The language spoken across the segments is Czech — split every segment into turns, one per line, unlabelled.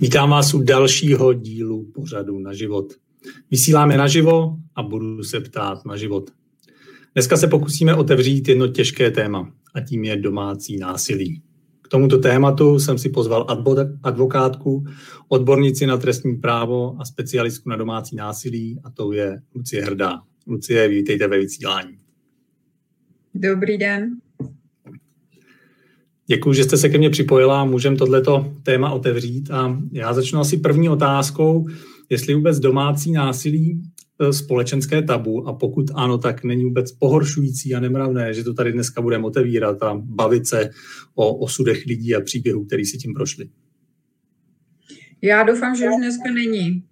Vítám vás u dalšího dílu pořadu na život. Vysíláme naživo a budu se ptát na život. Dneska se pokusíme otevřít jedno těžké téma a tím je domácí násilí. K tomuto tématu jsem si pozval advokátku, odbornici na trestní právo a specialistku na domácí násilí a to je Lucie Hrdá. Lucie, vítejte ve vysílání.
Dobrý den.
Děkuji, že jste se ke mně připojila. Můžeme tohleto téma otevřít. A já začnu asi první otázkou, jestli vůbec domácí násilí e, společenské tabu a pokud ano, tak není vůbec pohoršující a nemravné, že to tady dneska budeme otevírat a bavit se o osudech lidí a příběhů, který si tím prošli.
Já doufám, že už dneska není.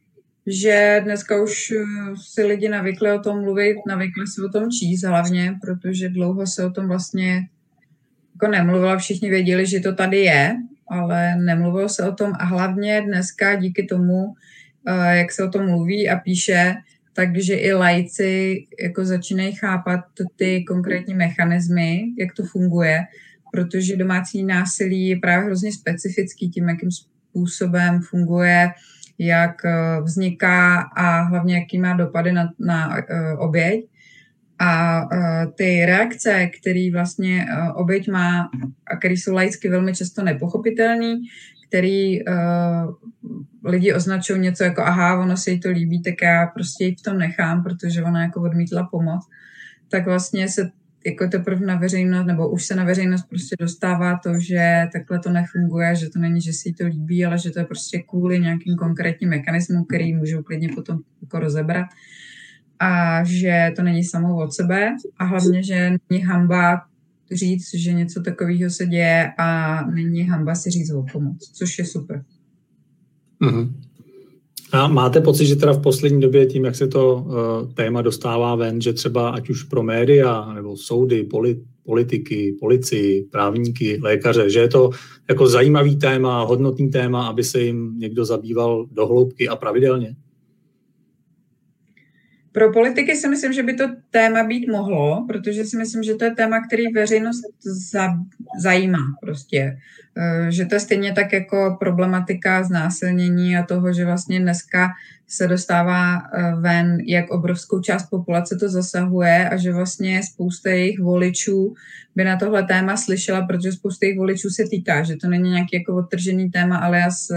Že dneska už e, si lidi navykli o tom mluvit, navykli si o tom číst hlavně, protože dlouho se o tom vlastně jako nemluvila, všichni věděli, že to tady je, ale nemluvilo se o tom a hlavně dneska díky tomu, eh, jak se o tom mluví a píše, takže i lajci jako začínají chápat ty konkrétní mechanismy, jak to funguje, protože domácí násilí je právě hrozně specifický tím, jakým způsobem funguje, jak eh, vzniká a hlavně jaký má dopady na, na eh, oběť. A uh, ty reakce, které vlastně uh, oběť má a které jsou laicky velmi často nepochopitelné, který uh, lidi označují něco jako aha, ono se jí to líbí, tak já prostě ji v tom nechám, protože ona jako odmítla pomoc, tak vlastně se jako teprve na veřejnost, nebo už se na veřejnost prostě dostává to, že takhle to nefunguje, že to není, že si jí to líbí, ale že to je prostě kvůli nějakým konkrétním mechanismům, který můžou klidně potom jako rozebrat a že to není samo od sebe a hlavně, že není hamba říct, že něco takového se děje a není hamba si říct o pomoc, což je super.
Mm-hmm. A máte pocit, že teda v poslední době tím, jak se to uh, téma dostává ven, že třeba ať už pro média nebo soudy, polit, politiky, policii, právníky, lékaře, že je to jako zajímavý téma, hodnotný téma, aby se jim někdo zabýval dohloubky a pravidelně?
Pro politiky si myslím, že by to téma být mohlo, protože si myslím, že to je téma, který veřejnost za, zajímá prostě. E, že to je stejně tak jako problematika znásilnění a toho, že vlastně dneska se dostává e, ven, jak obrovskou část populace to zasahuje a že vlastně spousta jejich voličů by na tohle téma slyšela, protože spousta jejich voličů se týká, že to není nějaký jako odtržený téma, ale já s,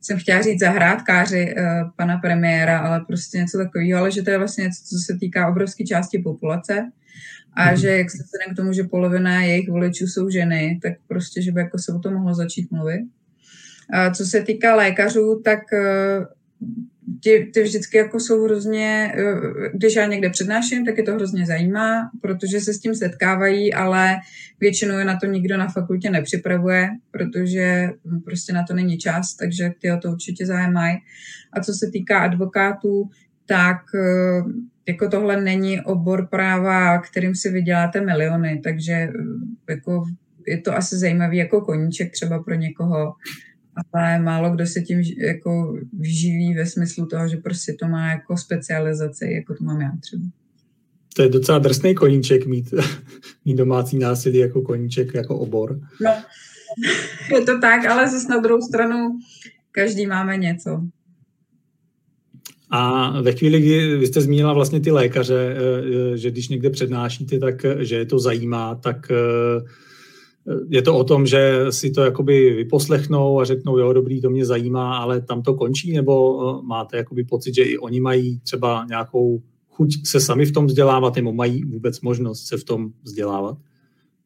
jsem chtěla říct zahrádkáři uh, pana premiéra, ale prostě něco takového, ale že to je vlastně něco, co se týká obrovské části populace a mm. že jak se k tomu, že polovina jejich voličů jsou ženy, tak prostě, že by jako se o tom mohlo začít mluvit. A co se týká lékařů, tak ty, ty vždycky jako jsou hrozně, eh, když já někde přednáším, tak je to hrozně zajímá, protože se s tím setkávají, ale většinou je na to nikdo na fakultě nepřipravuje, protože prostě na to není čas, takže ty o to určitě zájem mají. A co se týká advokátů, tak eh, jako tohle není obor práva, kterým si vyděláte miliony, takže eh, jako je to asi zajímavý jako koníček třeba pro někoho, ale málo kdo se tím jako vživí ve smyslu toho, že prostě to má jako specializaci, jako to mám já třeba.
To je docela drsný koníček mít, mít domácí násilí jako koníček, jako obor.
No, je to tak, ale zase na druhou stranu každý máme něco.
A ve chvíli, kdy vy jste zmínila vlastně ty lékaře, eh, že když někde přednášíte, tak eh, že je to zajímá, tak eh, je to o tom, že si to jakoby vyposlechnou a řeknou, jo, dobrý, to mě zajímá, ale tam to končí, nebo eh, máte jakoby pocit, že i oni mají třeba nějakou chuť se sami v tom vzdělávat, nebo mají vůbec možnost se v tom vzdělávat?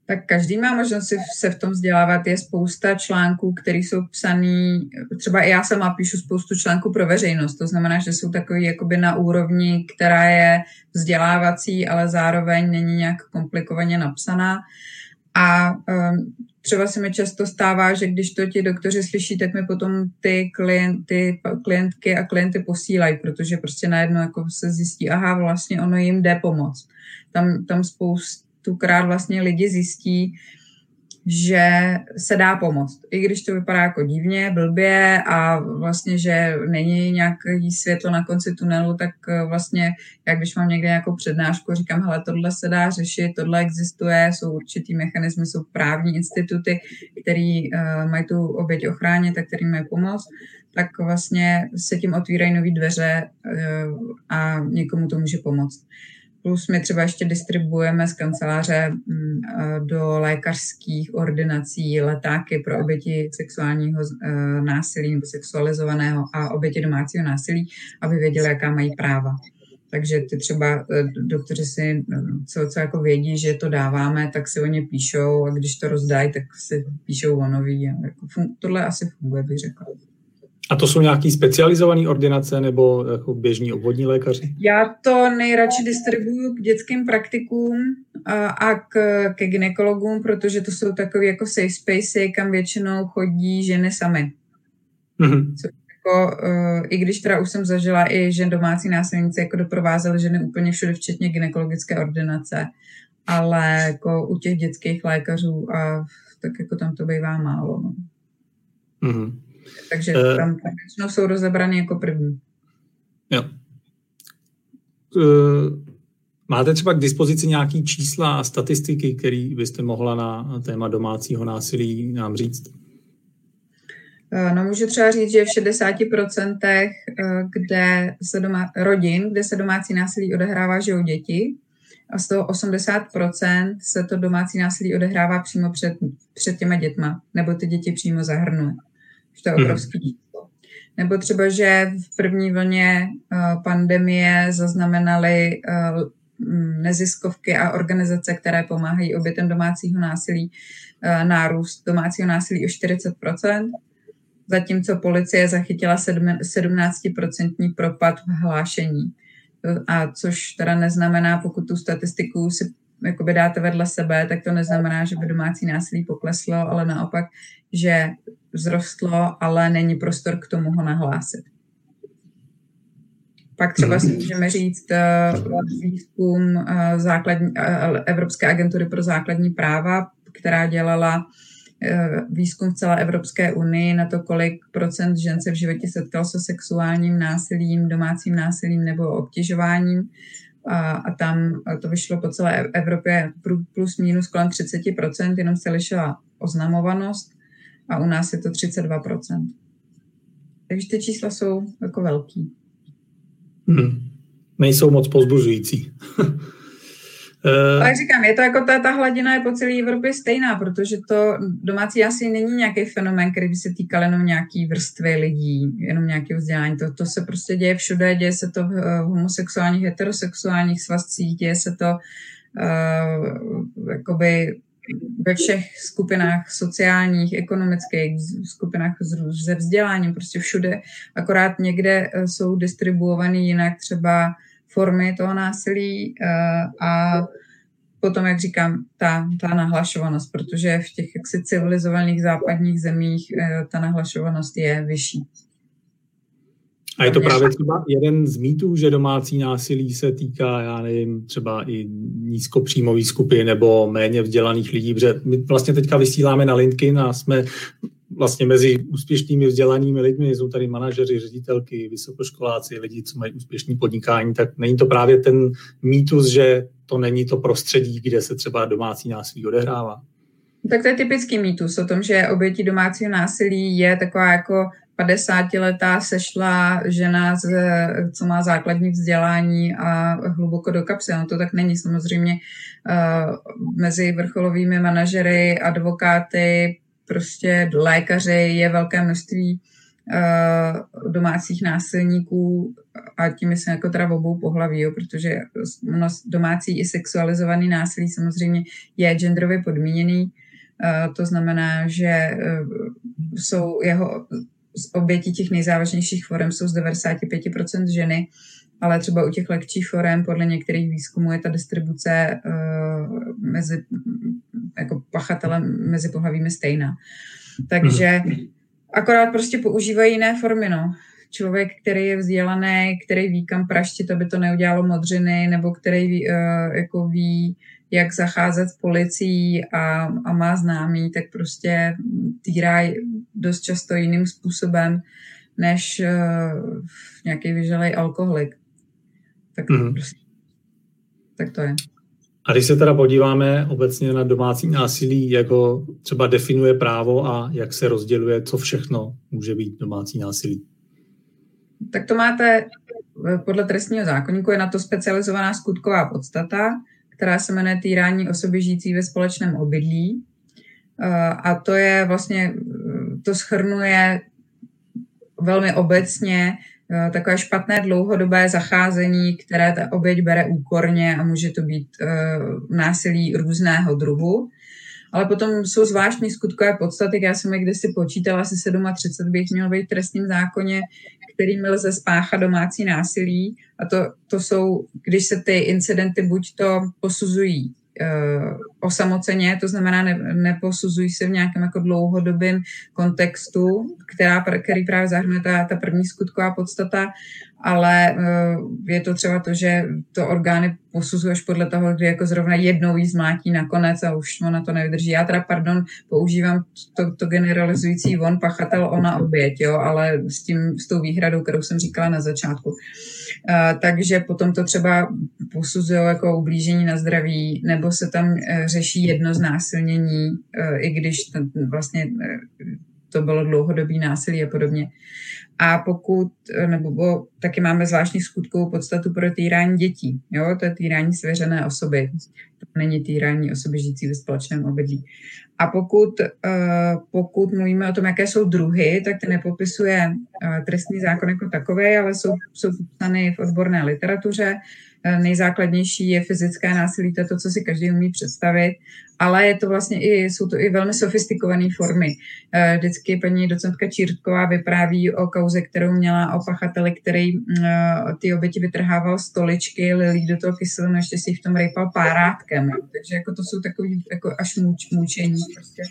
Tak každý má možnost se v tom vzdělávat. Je spousta článků, které jsou psané, třeba i já sama píšu spoustu článků pro veřejnost, to znamená, že jsou takový jakoby na úrovni, která je vzdělávací, ale zároveň není nějak komplikovaně napsaná. A um, třeba se mi často stává, že když to ti doktoři slyší, tak mi potom ty klienty, klientky a klienty posílají, protože prostě najednou jako se zjistí, aha, vlastně ono jim jde pomoct. Tam, tam spoustukrát vlastně lidi zjistí, že se dá pomoct. I když to vypadá jako divně, blbě a vlastně, že není nějaký světlo na konci tunelu, tak eh, vlastně, jak když mám někde nějakou přednášku, říkám, hele, tohle se dá řešit, tohle existuje, jsou určitý mechanismy, jsou právní instituty, které uh, mají tu oběť ochránit a který mají pomoct, tak vlastně se tím otvírají nové dveře uh, a někomu to může pomoct. Plus my třeba ještě distribuujeme z kanceláře mm, do lékařských ordinací letáky pro oběti sexuálního e, násilí nebo sexualizovaného a oběti domácího násilí, aby věděli, jaká mají práva. Takže ty třeba e, doktoři si, co, co jako vědí, že to dáváme, tak si o ně píšou a když to rozdají, tak si píšou o nový. Jako tohle asi funguje, bych řekla.
A to jsou nějaký specializované ordinace nebo jako běžní obvodní lékaři?
Já to nejradši distribuju k dětským praktikům a k, ke ginekologům, protože to jsou takové jako safe spacey, kam většinou chodí ženy samy. Mm-hmm. Co, jako, uh, I když teda už jsem zažila i, že domácí násilníci jako doprovázely ženy úplně všude, včetně ginekologické ordinace, ale jako u těch dětských lékařů a tak jako tam to bývá málo. No. Mm-hmm. Takže uh, tam většinou jsou rozebraný jako první.
Jo. Uh, máte třeba k dispozici nějaký čísla a statistiky, které byste mohla na téma domácího násilí nám říct?
Eh, no můžu třeba říct, že v 60% kde se doma, rodin, kde se domácí násilí odehrává, žijou děti a z toho 80% se to domácí násilí odehrává přímo před, před těma dětma, nebo ty děti přímo zahrnuje že to je mhm. obrovský číslo. Nebo třeba, že v první vlně uh, pandemie zaznamenaly uh, neziskovky a organizace, které pomáhají obětem domácího násilí, uh, nárůst domácího násilí o 40%, zatímco policie zachytila 17% propad v hlášení. A což teda neznamená, pokud tu statistiku si jakoby dáte vedle sebe, tak to neznamená, že by domácí násilí pokleslo, ale naopak, že vzrostlo, ale není prostor k tomu ho nahlásit. Pak třeba si můžeme říct uh, výzkum uh, základní, uh, Evropské agentury pro základní práva, která dělala výzkum v celé Evropské unii na to, kolik procent žen se v životě setkal se sexuálním násilím, domácím násilím nebo obtěžováním. A, a tam to vyšlo po celé Evropě plus minus kolem 30%, jenom se lišila oznamovanost a u nás je to 32%. Takže ty čísla jsou jako velký.
Hmm. Nejsou moc pozbuzující.
Ale jak říkám, je to jako ta, ta hladina je po celé Evropě stejná, protože to domácí asi není nějaký fenomén, který by se týkal jenom nějaký vrstvy lidí, jenom nějaké vzdělání. To, to se prostě děje všude, děje se to v, v homosexuálních, heterosexuálních svazcích, děje se to uh, jakoby ve všech skupinách sociálních, ekonomických, skupinách se vzděláním, prostě všude. Akorát někde eh, jsou distribuovaný jinak třeba formy toho násilí eh, a potom, jak říkám, ta, ta nahlašovanost, protože v těch jaksi civilizovaných západních zemích eh, ta nahlašovanost je vyšší.
A je to právě třeba jeden z mýtů, že domácí násilí se týká, já nevím, třeba i nízkopříjmových skupin nebo méně vzdělaných lidí, protože my vlastně teďka vysíláme na LinkedIn a jsme vlastně mezi úspěšnými vzdělanými lidmi, jsou tady manažeři, ředitelky, vysokoškoláci, lidi, co mají úspěšný podnikání, tak není to právě ten mýtus, že to není to prostředí, kde se třeba domácí násilí odehrává.
Tak to je typický mýtus o tom, že obětí domácího násilí je taková jako 50-letá sešla žena, z, co má základní vzdělání a hluboko do kapsy. No to tak není samozřejmě uh, mezi vrcholovými manažery, advokáty, prostě lékaři je velké množství uh, domácích násilníků a tím myslím jako teda obou pohlaví, jo, protože domácí i sexualizovaný násilí samozřejmě je genderově podmíněný. Uh, to znamená, že uh, jsou jeho z obětí těch nejzávažnějších forem jsou z 95% ženy, ale třeba u těch lehčích forem podle některých výzkumů je ta distribuce mezi jako pachatelem mezi pohlavími stejná. Takže akorát prostě používají jiné formy, no. Člověk, který je vzdělaný, který ví kam praštit, aby to neudělalo modřiny, nebo který ví, uh, jako ví, jak zacházet s policií a, a má známý, tak prostě týrá dost často jiným způsobem, než uh, nějaký vyžalej alkoholik. Tak, mm-hmm. prostě, tak to je.
A když se teda podíváme obecně na domácí násilí, jak ho třeba definuje právo a jak se rozděluje, co všechno může být domácí násilí?
Tak to máte podle trestního zákonníku, je na to specializovaná skutková podstata, která se jmenuje týrání osoby žijící ve společném obydlí. A to je vlastně, to schrnuje velmi obecně Eh, takové špatné dlouhodobé zacházení, které ta oběť bere úkorně a může to být uh, násilí různého druhu. Ale potom jsou zvláštní skutkové podstaty, já jsem je kdysi počítala, asi 37 bych měl být v trestním zákoně, kterými lze spáchat domácí násilí. A to, to jsou, když se ty incidenty buď to posuzují osamoceně, to znamená ne, neposuzují se v nějakém jako dlouhodobém kontextu, která, který právě zahrnuje ta, ta první skutková podstata, ale uh, je to třeba to, že to orgány posuzuješ podle toho, kdy jako zrovna jednou jí zmátí nakonec a už ona to nevydrží. Já teda, pardon, používám to, to generalizující on, pachatel, ona oběť, jo, ale s, tím, s tou výhradou, kterou jsem říkala na začátku. Uh, takže potom to třeba posuzují jako ublížení na zdraví, nebo se tam uh, řeší jedno znásilnění, uh, i když vlastně to bylo dlouhodobý násilí a podobně. A pokud, nebo bo, taky máme zvláštní skutkovou podstatu pro týrání dětí. Jo? To je týrání svěřené osoby. To není týrání osoby žijící ve společném obydlí. A pokud, uh, pokud mluvíme o tom, jaké jsou druhy, tak to nepopisuje uh, trestní zákon jako takový, ale jsou, jsou popsány v odborné literatuře. Uh, nejzákladnější je fyzické násilí, to je to, co si každý umí představit ale je to vlastně i, jsou to i velmi sofistikované formy. Eh, vždycky paní docentka Čírtková vypráví o kauze, kterou měla o pachateli, který eh, ty oběti vytrhával stoličky, lilí do toho kyselinu, ještě si v tom rejpal párátkem. Takže jako to jsou takový jako až muč, mučení prostě.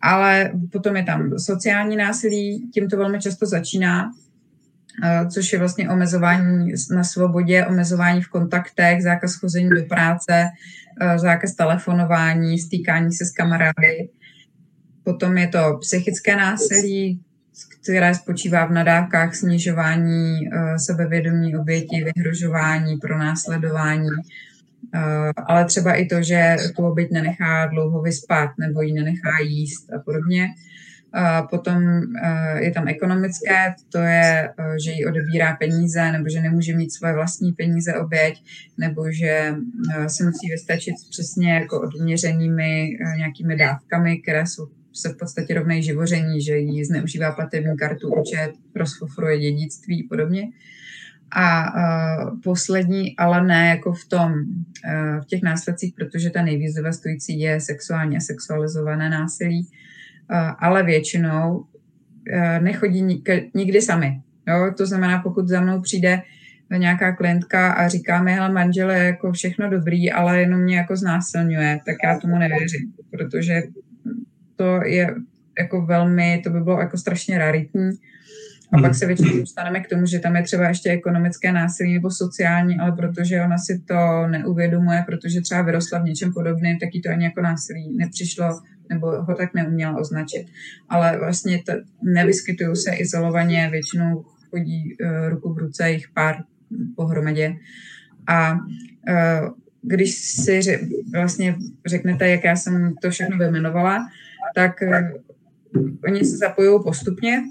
Ale potom je tam sociální násilí, tím to velmi často začíná, eh, což je vlastně omezování na svobodě, omezování v kontaktech, zákaz chození do práce, Eh, zákaz telefonování, stýkání se s kamarády. Potom je to psychické násilí, které spočívá v nadávkách, snižování eh, sebevědomí oběti, vyhrožování, pronásledování, eh, ale třeba i to, že tu oběť nenechá dlouho vyspat nebo ji nenechá jíst a podobně. Potom je tam ekonomické, to je, že jí odebírá peníze, nebo že nemůže mít svoje vlastní peníze oběť, nebo že se musí vystačit přesně jako odměřenými nějakými dávkami, které jsou se v podstatě rovnají živoření, že jí zneužívá platební kartu, účet, rozfofruje dědictví a podobně. A uh, poslední, ale ne jako v tom, uh, v těch následcích, protože ta nejvíc devastující je sexuálně a sexualizované násilí, ale většinou e, nechodí nikdy sami. Jo? To znamená, pokud za mnou přijde nějaká klientka a říká mi, hele manžele, jako všechno dobrý, ale jenom mě jako znásilňuje, tak já tomu nevěřím, protože to je jako velmi, to by bylo jako strašně raritní. A pak se většinou dostaneme k tomu, že tam je třeba ještě ekonomické násilí nebo sociální, ale protože ona si to neuvědomuje, protože třeba vyrostla v něčem podobném, tak jí to ani jako násilí nepřišlo nebo ho tak neuměla označit. Ale vlastně to, nevyskytují se izolovaně, většinou chodí uh, ruku v ruce jich pár pohromadě. A uh, když si ře, vlastně řeknete, jak já jsem to všechno vyjmenovala, tak uh, oni se zapojují postupně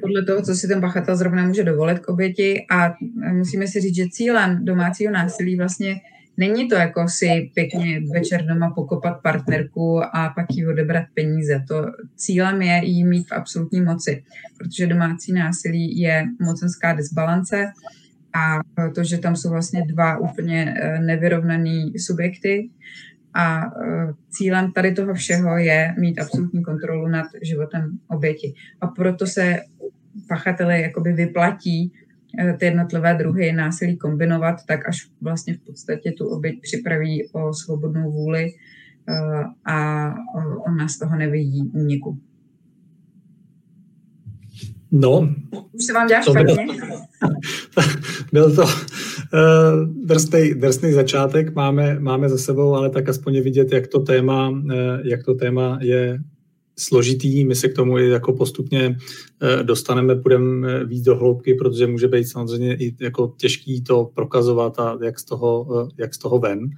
podle toho, co si ten pachatel zrovna může dovolit k oběti a musíme si říct, že cílem domácího násilí vlastně Není to jako si pěkně večer doma pokopat partnerku a pak jí odebrat peníze. To cílem je jí mít v absolutní moci, protože domácí násilí je mocenská disbalance a to, že tam jsou vlastně dva úplně eh, nevyrovnaný subjekty a eh, cílem tady toho všeho je mít absolutní kontrolu nad životem oběti. A proto se pachateli jakoby vyplatí ty jednotlivé druhy násilí kombinovat, tak až vlastně v podstatě tu oběť připraví o svobodnou vůli eh, a ona z toho nevidí úniku.
No.
Už se vám dělá špatně?
Byl, byl to drsný, drsný začátek máme, máme za sebou, ale tak aspoň vidět, jak to téma, jak to téma je složitý. My se k tomu i jako postupně dostaneme, půjdeme víc do hloubky, protože může být samozřejmě i jako těžký to prokazovat a jak z toho, jak z toho ven.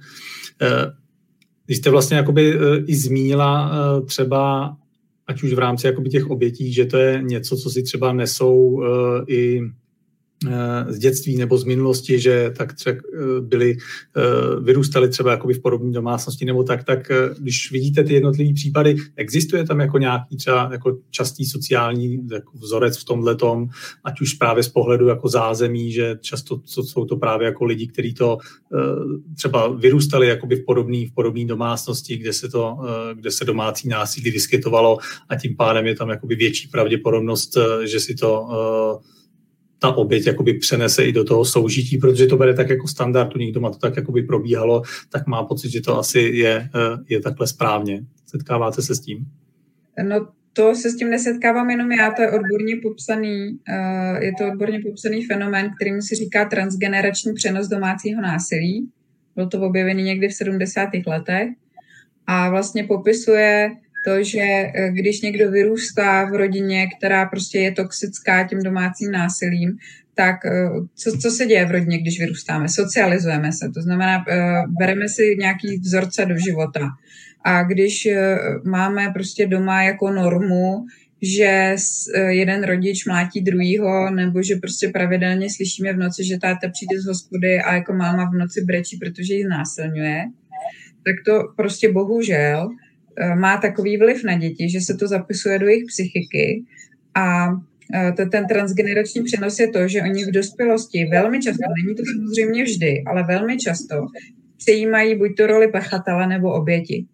Když jste vlastně jakoby i zmínila třeba ať už v rámci jakoby těch obětí, že to je něco, co si třeba nesou i Eh, z dětství nebo z minulosti, že tak třeba eh, byli, eh, vyrůstali třeba jakoby v podobné domácnosti nebo tak, tak když vidíte ty jednotlivé případy, existuje tam jako nějaký třeba jako častý sociální jako vzorec v tomhle tom, ať už právě z pohledu jako zázemí, že často jsou to právě jako lidi, kteří to třeba vyrůstali jakoby v podobné v podobný domácnosti, kde se, to, kde se domácí násilí vyskytovalo a tím pádem je tam jakoby větší pravděpodobnost, že si to ta oběť jakoby přenese i do toho soužití, protože to bude tak jako standard, u nich doma to tak jakoby probíhalo, tak má pocit, že to asi je, eh, je takhle správně. Setkáváte se s tím?
No to se s tím nesetkávám jenom já, to je odborně popsaný, eh, je to odborně popsaný fenomén, kterým se říká transgenerační přenos domácího násilí. Byl to objevený někdy v 70. letech a vlastně popisuje to, že eh, když někdo vyrůstá v rodině, která prostě je toxická tím domácím násilím, tak eh, co, co se děje v rodině, když vyrůstáme? Socializujeme se, to znamená, eh, bereme si nějaký vzorce do života. A když máme prostě doma jako normu, že jeden rodič mlátí druhýho, nebo že prostě pravidelně slyšíme v noci, že táta přijde z hospody a jako máma v noci brečí, protože ji znásilňuje, tak to prostě bohužel má takový vliv na děti, že se to zapisuje do jejich psychiky a eh, to, ten transgenerační přenos je to, že oni v dospělosti velmi často, není to samozřejmě vždy, ale velmi často přijímají buď to roli pachatele nebo oběti.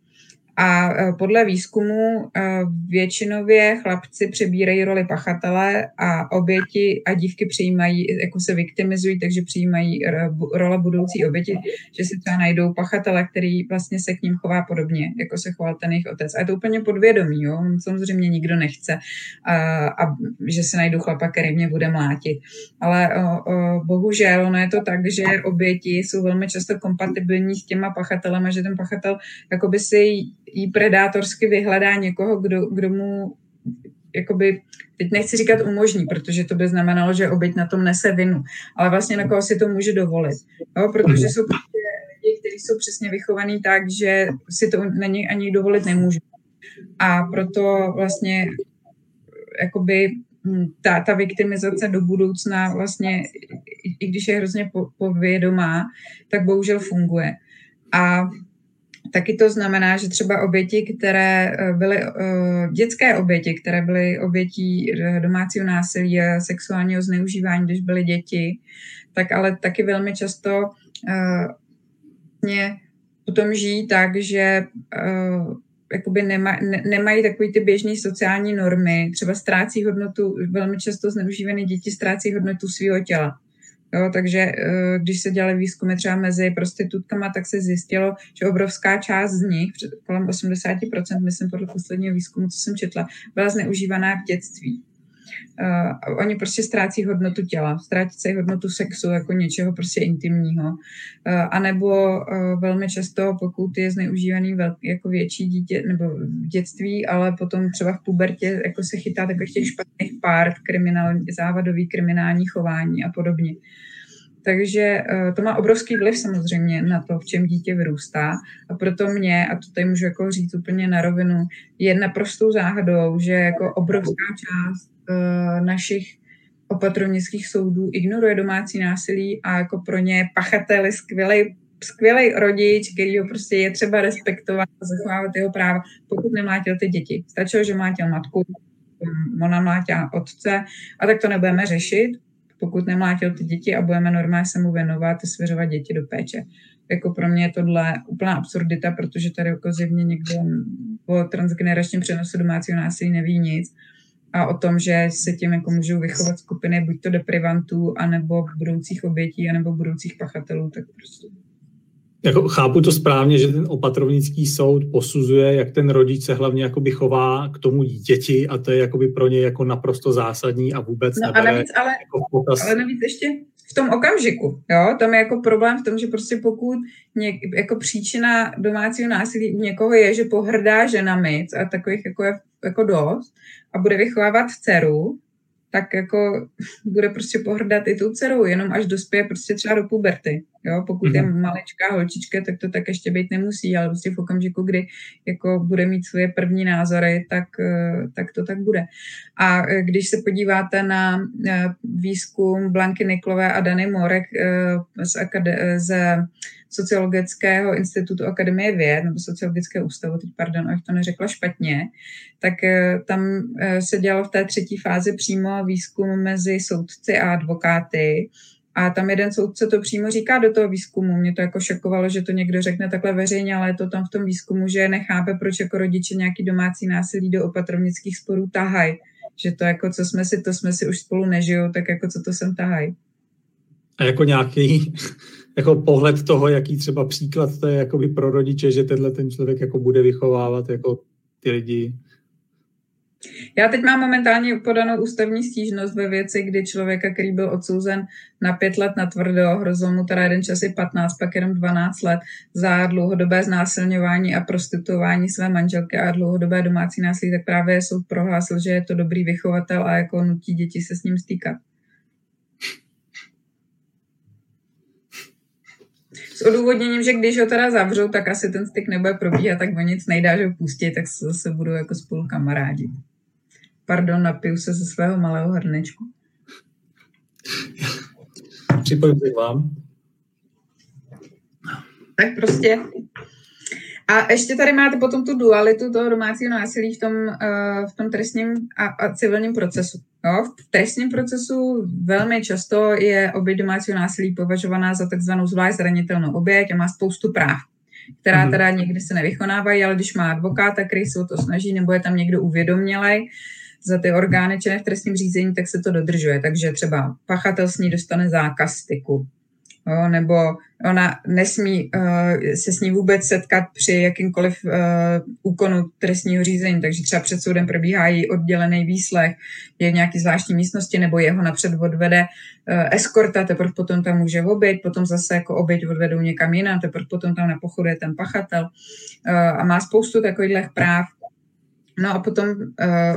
A e, podle výzkumu e, většinově chlapci přebírají roli pachatele a oběti a dívky přijímají, jako se viktimizují, takže přijímají role budoucí oběti, že si třeba najdou pachatele, který vlastně se k ním chová podobně, jako se choval ten jejich otec. A je to úplně podvědomí, jo? samozřejmě nikdo nechce, a, a že se najdu chlapa, který mě bude mlátit. Ale o, o, bohužel ono je to tak, že oběti jsou velmi často kompatibilní s těma pachatelema, že ten pachatel jakoby si jí predátorsky vyhledá někoho, kdo, kdo mu jakoby, teď nechci říkat umožní, protože to by znamenalo, že oběť na tom nese vinu, ale vlastně na koho si to může dovolit. Jo? Protože jsou prostě lidi, kteří jsou přesně vychovaní tak, že si to na ně ani dovolit nemůže. A proto vlastně jakoby hm, ta, ta viktimizace do budoucna vlastně, i, i když je hrozně povědomá, tak bohužel funguje. A Taky to znamená, že třeba oběti, které eh, byly uh, dětské oběti, které byly obětí eh, domácího násilí a sexuálního zneužívání, když byly děti, tak ale taky velmi často uh, potom žijí tak, že jakoby nema, ne, nemají takový ty běžné sociální normy, třeba ztrácí hodnotu, velmi často zneužívané děti ztrácí hodnotu svého těla. Jo, takže eh, když se dělaly výzkumy třeba mezi prostitutkama, tak se zjistilo, že obrovská část z nich, kolem 80%, myslím podle posledního výzkumu, co jsem četla, byla zneužívaná v dětství. Uh, oni prostě ztrácí hodnotu těla, ztrácí hodnotu sexu jako něčeho prostě intimního. Uh, a nebo uh, velmi často, pokud je zneužívaný jako větší dítě nebo v dětství, ale potom třeba v pubertě jako se chytá takových těch špatných pár, kriminál, závadový kriminální chování a podobně. Takže to má obrovský vliv samozřejmě na to, v čem dítě vyrůstá. A proto mě, a to tady můžu jako říct úplně na rovinu, je naprostou záhadou, že jako obrovská část uh, našich opatrovnických soudů ignoruje domácí násilí a jako pro ně pachatel je skvělý skvělý rodič, který ho prostě je třeba respektovat a zachovávat jeho práva, pokud nemlátil ty děti. Stačilo, že mlátil matku, ona mlátila otce a tak to nebudeme řešit, pokud nemlátil ty děti a budeme normálně se mu věnovat a svěřovat děti do péče. Jako pro mě je tohle úplná absurdita, protože tady jako zjevně někdo po transgeneračním přenosu domácího násilí neví nic a o tom, že se tím jako můžou vychovat skupiny buď to deprivantů, anebo budoucích obětí, anebo budoucích pachatelů, tak prostě
jako chápu to správně, že ten opatrovnický soud posuzuje, jak ten rodič se hlavně jakoby chová k tomu děti a to je jakoby pro ně jako naprosto zásadní a vůbec
no,
nebere
a navíc, ale, jako potaz. ale navíc ještě v v tom okamžiku, jo, tam je jako problém v tom, že prostě pokud něk, jako příčina domácího násilí u někoho je, že pohrdá ženami a takových jako je jako dost a bude vychovávat dceru, tak jako bude prostě pohrdat i tou dcerou, jenom až dospěje prostě třeba do puberty. Jo? Pokud mm-hmm. je mhm. malečká holčička, tak to tak ještě být nemusí, ale prostě v okamžiku, kdy jako bude mít svoje první názory, tak, eh, tak to tak bude. A eh, když se podíváte na eh, výzkum Blanky Niklové a Dany Morek z, akade- z Sociologického institutu Akademie věd, nebo Sociologického ústavu, teď pardon, abych to neřekla špatně, tak tam se dělalo v té třetí fázi přímo výzkum mezi soudci a advokáty, a tam jeden soudce to přímo říká do toho výzkumu. Mě to jako šokovalo, že to někdo řekne takhle veřejně, ale je to tam v tom výzkumu, že nechápe, proč jako rodiče nějaký domácí násilí do opatrovnických sporů tahají. Že to jako, co jsme si, to jsme si už spolu nežijou, tak jako co to sem tahají.
A jako nějaký jako pohled toho, jaký třeba příklad to je jakoby pro rodiče, že tenhle ten člověk jako bude vychovávat jako ty lidi
já teď mám momentálně podanou ústavní stížnost ve věci, kdy člověka, který byl odsouzen na pět let na tvrdo, hrozil mu teda jeden čas i 15, pak jenom 12 let za dlouhodobé znásilňování a prostituování své manželky a dlouhodobé domácí násilí, tak právě soud prohlásil, že je to dobrý vychovatel a jako nutí děti se s ním stýkat. S odůvodněním, že když ho teda zavřou, tak asi ten styk nebude probíhat, tak o nic nejdá, že ho pustí, tak se zase budou jako spolu kamarádi. Pardon, napiju se ze svého malého hrnečku.
Připojím se k vám.
Tak prostě. A ještě tady máte potom tu dualitu toho domácího násilí v tom, uh, v tom trestním a, a civilním procesu. Jo? V trestním procesu velmi často je oběť domácího násilí považovaná za takzvanou zvlášť zranitelnou oběť a má spoustu práv která mhm. teda někdy se nevykonávají, ale když má advokáta, který se o to snaží, nebo je tam někdo uvědomělej, za ty orgány činné v trestním řízení, tak se to dodržuje. Takže třeba pachatel s ní dostane zákaz styku. Jo, nebo ona nesmí uh, se s ní vůbec setkat při jakýmkoliv uh, úkonu trestního řízení, takže třeba před soudem probíhá její oddělený výslech, je v nějaké zvláštní místnosti, nebo jeho napřed odvede uh, eskorta, teprve potom tam může oběť, potom zase jako oběť odvedou někam jinam, teprve potom tam na pochodu je ten pachatel uh, a má spoustu takových práv, No a potom, uh,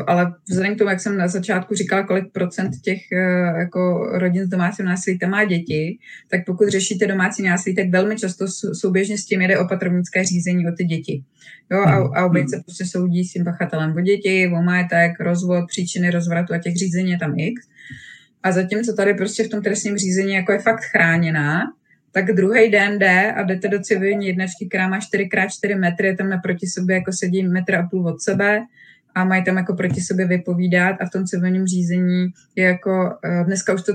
ale vzhledem k tomu, jak jsem na začátku říkala, kolik procent těch uh, jako rodin s domácím násilí tam má děti, tak pokud řešíte domácí násilí, tak velmi často souběžně s tím jede opatrovnické řízení o ty děti. Jo, a, a oběť se prostě soudí s tím pachatelem o děti, o majetek, rozvod, příčiny rozvratu a těch řízení je tam x. A zatímco tady prostě v tom trestním řízení jako je fakt chráněná, tak druhý den jde a jdete do civilní jednačky, která má 4x4 metry, je tam naproti sobě jako sedí metr a půl od sebe a mají tam jako proti sobě vypovídat a v tom civilním řízení je jako, eh, dneska už to,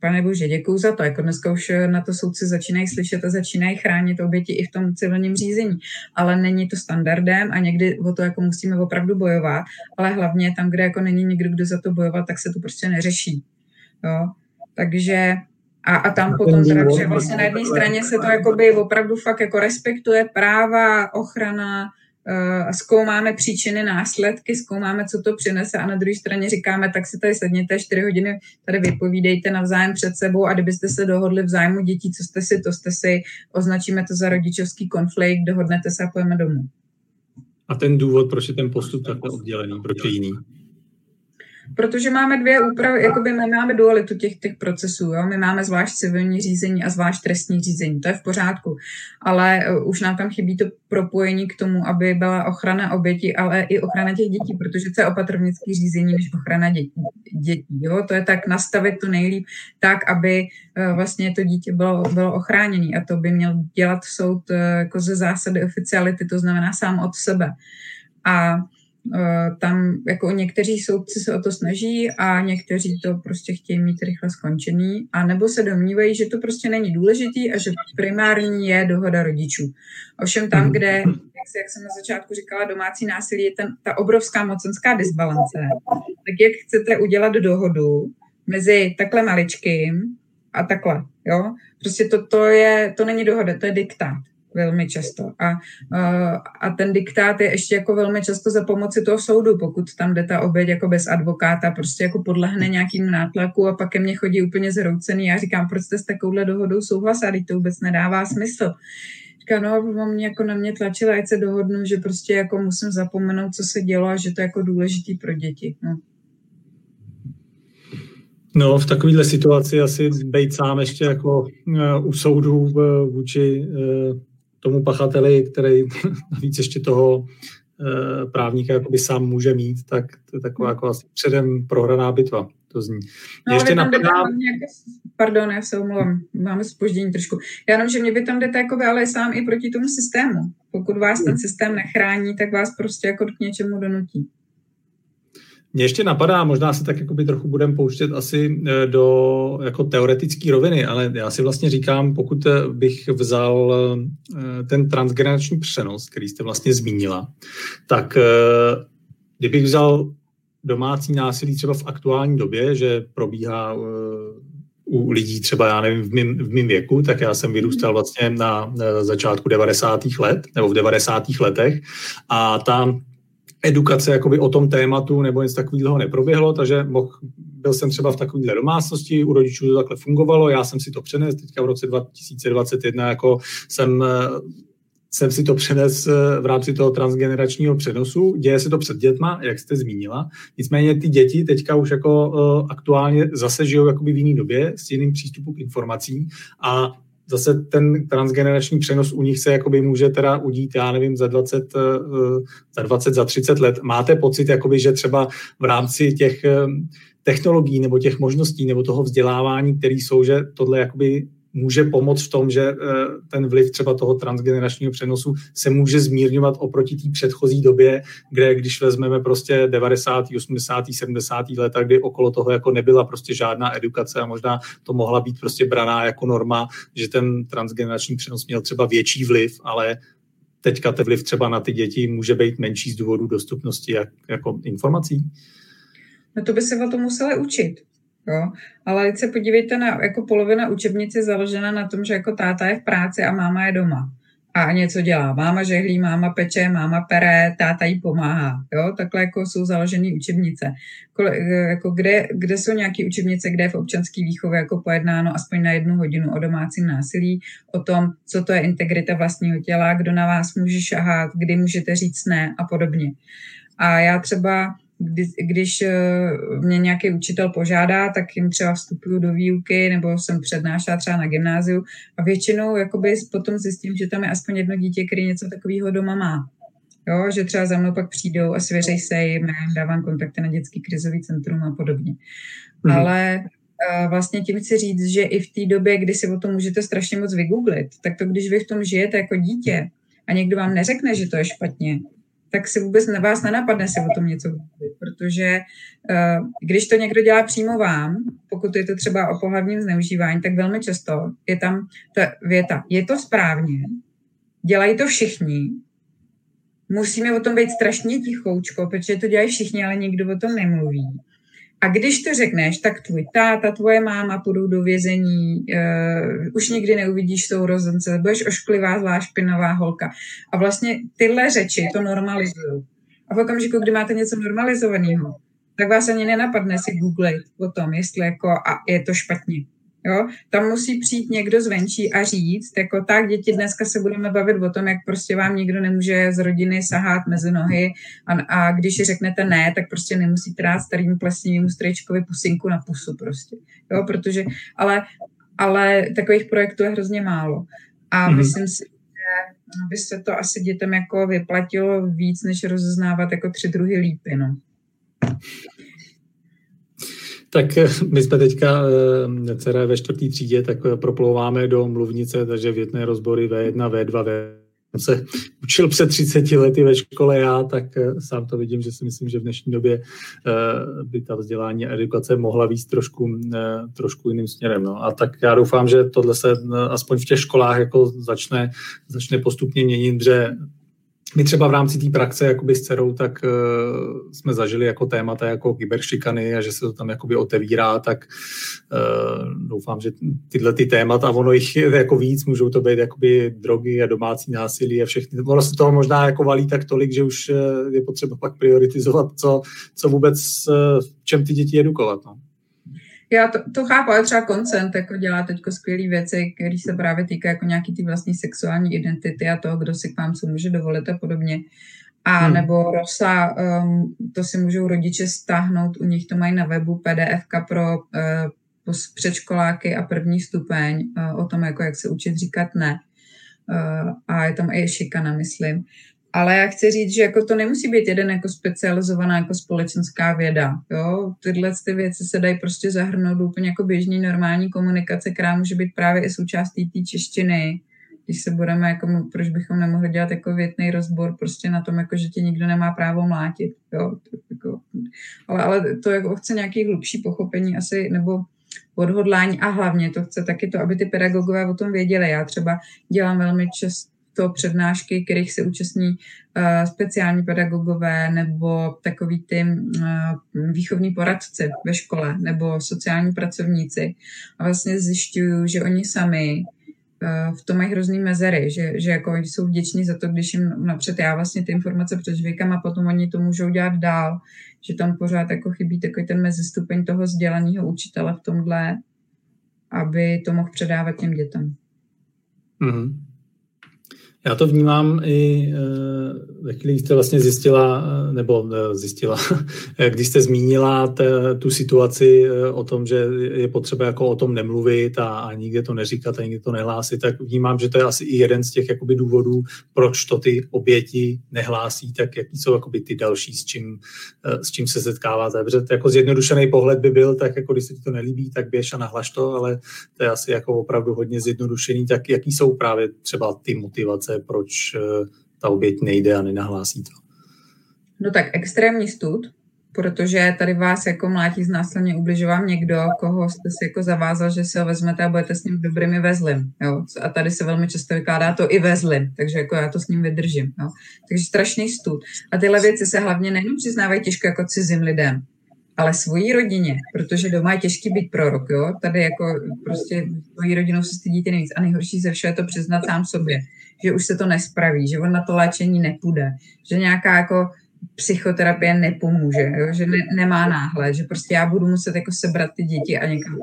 pane bože, děkuju za to, jako dneska už na to soudci začínají slyšet a začínají chránit oběti i v tom civilním řízení, ale není to standardem a někdy o to jako musíme opravdu bojovat, ale hlavně tam, kde jako není někdo, kdo za to bojoval, tak se to prostě neřeší. Jo? Takže a, a tam potom teda, že vlastně na jedné straně se to jakoby opravdu fakt jako respektuje práva, ochrana, uh, zkoumáme příčiny, následky, zkoumáme, co to přinese a na druhé straně říkáme, tak si tady sedněte, čtyři hodiny tady vypovídejte navzájem před sebou a kdybyste se dohodli v zájmu dětí, co jste si, to jste si, označíme to za rodičovský konflikt, dohodnete se a pojeme domů.
A ten důvod, proč je ten postup takhle oddělený, proč je jiný?
Protože máme dvě úpravy, jakoby my máme dualitu těch, těch procesů. Jo? My máme zvlášť civilní řízení a zvlášť trestní řízení. To je v pořádku. Ale uh, už nám tam chybí to propojení k tomu, aby byla ochrana oběti, ale i ochrana těch dětí, protože to je opatrovnické řízení než ochrana dětí. dětí jo? To je tak nastavit to nejlíp tak, aby uh, vlastně to dítě bylo, bylo ochráněné. A to by měl dělat soud uh, jako ze zásady oficiality, to znamená sám od sebe. A tam jako někteří soudci se o to snaží a někteří to prostě chtějí mít rychle skončený, a nebo se domnívají, že to prostě není důležitý a že primární je dohoda rodičů. Ovšem tam, kde, jak, jak jsem na začátku říkala, domácí násilí je ten, ta obrovská mocenská disbalance, tak jak chcete udělat dohodu mezi takhle maličkým a takhle, jo? Prostě to, to, je, to není dohoda, to je diktát. Velmi často. A, a ten diktát je ještě jako velmi často za pomoci toho soudu, pokud tam jde ta oběť jako bez advokáta, prostě jako podlehne nějakým nátlaku a pak ke mně chodí úplně zroucený. Já říkám, proč jste s takovouhle dohodou souhlasili, to vůbec nedává smysl. Říká, no, on mě jako na mě tlačil, ať se dohodnu, že prostě jako musím zapomenout, co se dělo a že to je jako důležitý pro děti. No.
No, v takovéhle situaci asi být sám ještě jako uh, u soudu uh, vůči uh, tomu pachateli, který navíc ještě toho uh, právníka jakoby sám může mít, tak to je taková jako asi předem prohraná bitva. To zní.
No, ještě napadá... Nějaké... Pardon, já se omlouvám, máme spoždění trošku. Já jenom, že mě by tam jdete jako ale sám i proti tomu systému. Pokud vás ten systém nechrání, tak vás prostě jako k něčemu donutí.
Mě ještě napadá, možná se tak jakoby trochu budeme pouštět asi eh, do jako teoretické roviny, ale já si vlastně říkám, pokud eh, bych vzal eh, ten transgenerační přenos, který jste vlastně zmínila, tak kdybych vzal domácí násilí třeba v aktuální době, že probíhá u lidí třeba, já nevím, v mým, v mým věku, tak já jsem vyrůstal vlastně na, na začátku 90. let, nebo v 90. letech a tam edukace jakoby o tom tématu nebo něco takového neproběhlo, takže mohl, byl jsem třeba v takovéhle domácnosti, u rodičů to takhle fungovalo, já jsem si to přenesl, teďka v roce 2021 jako jsem jsem si to přenes v rámci toho transgeneračního přenosu. Děje se to před dětma, jak jste zmínila. Nicméně ty děti teďka už jako uh, aktuálně zase žijou jakoby v jiný době s jiným přístupem k informacím a zase ten transgenerační přenos u nich se jakoby může teda udít, já nevím, za 20, eh, za 20, za 30 let. Máte pocit, jakoby, že třeba v rámci těch eh, technologií nebo těch možností nebo toho vzdělávání, které jsou, že tohle jakoby může pomoct v tom, že eh, ten vliv třeba toho transgeneračního přenosu se může zmírňovat oproti té předchozí době, kde když vezmeme prostě 90., 80., 70. leta, kdy okolo toho jako nebyla prostě žádná edukace a možná to mohla být prostě braná jako norma, že ten transgenerační přenos měl třeba větší vliv, ale teďka ten vliv třeba na ty děti může být menší z důvodu dostupnosti jak, jako informací?
No to by se o tom museli učit. Jo? Ale teď se podívejte na, jako polovina učebnice založena na tom, že jako táta je v práci a máma je doma a něco dělá. Máma žehlí, máma peče, máma pere, táta jí pomáhá. Jo? Takhle jako jsou založené učebnice. Jako kde, kde jsou nějaké učebnice, kde je v občanské výchově jako pojednáno aspoň na jednu hodinu o domácím násilí, o tom, co to je integrita vlastního těla, kdo na vás může šahat, kdy můžete říct ne a podobně. A já třeba kdy, když eh, mě nějaký učitel požádá, tak jim třeba vstupuju do výuky nebo jsem přednášela třeba na gymnáziu a většinou jakoby potom zjistím, že tam je aspoň jedno dítě, který něco takového doma má. Jo, že třeba za mnou pak přijdou a svěřej se jim, dávám kontakty na dětský krizový centrum a podobně. Mm-hmm. Ale uh, vlastně tím chci říct, že i v té době, kdy si o tom můžete strašně moc vygooglit, tak to, když vy v tom žijete jako dítě a někdo vám neřekne, že to je špatně, tak si vůbec na vás nenapadne si o tom něco mluvit, protože uh, když to někdo dělá přímo vám, pokud je to třeba o pohlavním zneužívání, tak velmi často je tam ta věta, je to správně, dělají to všichni, musíme o tom být strašně tichoučko, protože to dělají všichni, ale nikdo o tom nemluví. A když to řekneš, tak tvůj táta, tvoje máma půjdou do vězení, uh, už nikdy neuvidíš sourozence, budeš ošklivá, zvlášť špinavá holka. A vlastně tyhle řeči to normalizují. A v okamžiku, kdy máte něco normalizovaného, tak vás ani nenapadne si googlit o tom, jestli jako a je to špatně. Jo? Tam musí přijít někdo zvenčí a říct, jako tak, děti, dneska se budeme bavit o tom, jak prostě vám nikdo nemůže z rodiny sahat mezi nohy a, a když řeknete ne, tak prostě nemusíte dát starým plesnivému strejčkovi pusinku na pusu prostě. Jo? Protože, ale, ale takových projektů je hrozně málo. A mm-hmm. myslím si, že by se to asi dětem jako vyplatilo víc, než rozeznávat jako tři druhy lípy. No.
Tak eh, my jsme teďka, eh, dcera ve čtvrtý třídě, tak eh, proplouváme do mluvnice, takže větné rozbory V1, V2, V se učil před 30 lety ve škole já, tak sám to vidím, že si myslím, že v dnešní době by ta vzdělání a edukace mohla víc trošku, trošku jiným směrem. No. A tak já doufám, že tohle se aspoň v těch školách jako začne, začne postupně měnit, že my třeba v rámci té praxe jakoby s dcerou, tak uh, jsme zažili jako témata jako kyberšikany a že se to tam jakoby otevírá, tak uh, doufám, že tyhle ty témata, a ono jich je jako víc, můžou to být jakoby drogy a domácí násilí a všechny. Ono se toho možná jako valí tak tolik, že už uh, je potřeba pak prioritizovat, co, co vůbec, v čem ty děti edukovat. No.
Já to, to chápu, ale třeba koncent jako dělá teď skvělé věci, které se právě týká jako nějaký ty vlastní sexuální identity a toho, kdo si k vám co může dovolit a podobně. A hmm. nebo Rosa, um, to si můžou rodiče stáhnout, u nich to mají na webu PDF pro uh, předškoláky a první stupeň uh, o tom, jako jak se učit říkat ne. Uh, a je tam i šikana, myslím. Ale já chci říct, že jako to nemusí být jeden jako specializovaná jako společenská věda. Jo? Tyhle ty věci se dají prostě zahrnout do úplně jako běžný normální komunikace, která může být právě i součástí té češtiny. Když se budeme, jako, proč bychom nemohli dělat jako větný rozbor prostě na tom, jako, že tě nikdo nemá právo mlátit. Jo? Jako, ale, ale to jako chce nějaký hlubší pochopení asi, nebo odhodlání a hlavně to chce taky to, aby ty pedagogové o tom věděli. Já třeba dělám velmi často to přednášky, kterých se účastní uh, speciální pedagogové nebo takový ty uh, výchovní poradci ve škole nebo sociální pracovníci. A vlastně zjišťuju, že oni sami uh, v tom mají hrozný mezery, že, že jako jsou vděční za to, když jim napřed já vlastně ty informace přežvykám a potom oni to můžou dělat dál, že tam pořád jako chybí takový ten mezistupeň toho vzdělaného učitele v tomhle, aby to mohl předávat těm dětem. Mm-hmm.
Já to vnímám i eh, ve chvíli, jste vlastně zjistila, eh, nebo eh, zjistila, když jste zmínila te, tu situaci o tom, že je potřeba jako o tom nemluvit a, a nikde to neříkat a nikde to nehlásit, tak vnímám, že to je asi i jeden z těch jakoby důvodů, proč to ty oběti nehlásí, tak jaký jsou jakoby ty další, s čím, s čím se setkáváte. Protože jako zjednodušený pohled by byl, tak jako když se ti to nelíbí, tak běž a nahlaš to, ale to je asi jako opravdu hodně zjednodušený, tak jaký jsou právě třeba ty motivace motivace, proč eh, ta oběť nejde a nenahlásí to?
No tak extrémní stud, protože tady vás jako mlátí znásilně ubližovám někdo, koho jste si jako zavázal, že si ho vezmete a budete s ním dobrými vezlim. Jo? A tady se velmi často vykládá to i vezlim, takže jako já to s ním vydržím. Jo? Takže strašný stud. A tyhle věci se hlavně nejenom přiznávají těžko jako cizím lidem, ale svojí rodině, protože doma je těžký být prorok, jo? Tady jako prostě svojí rodinou se stydíte nejvíc a nejhorší ze všeho je to přiznat sám sobě že už se to nespraví, že on na to léčení nepůjde, že nějaká jako psychoterapie nepomůže, jo? že ne, nemá náhle, že prostě já budu muset jako sebrat ty děti a někam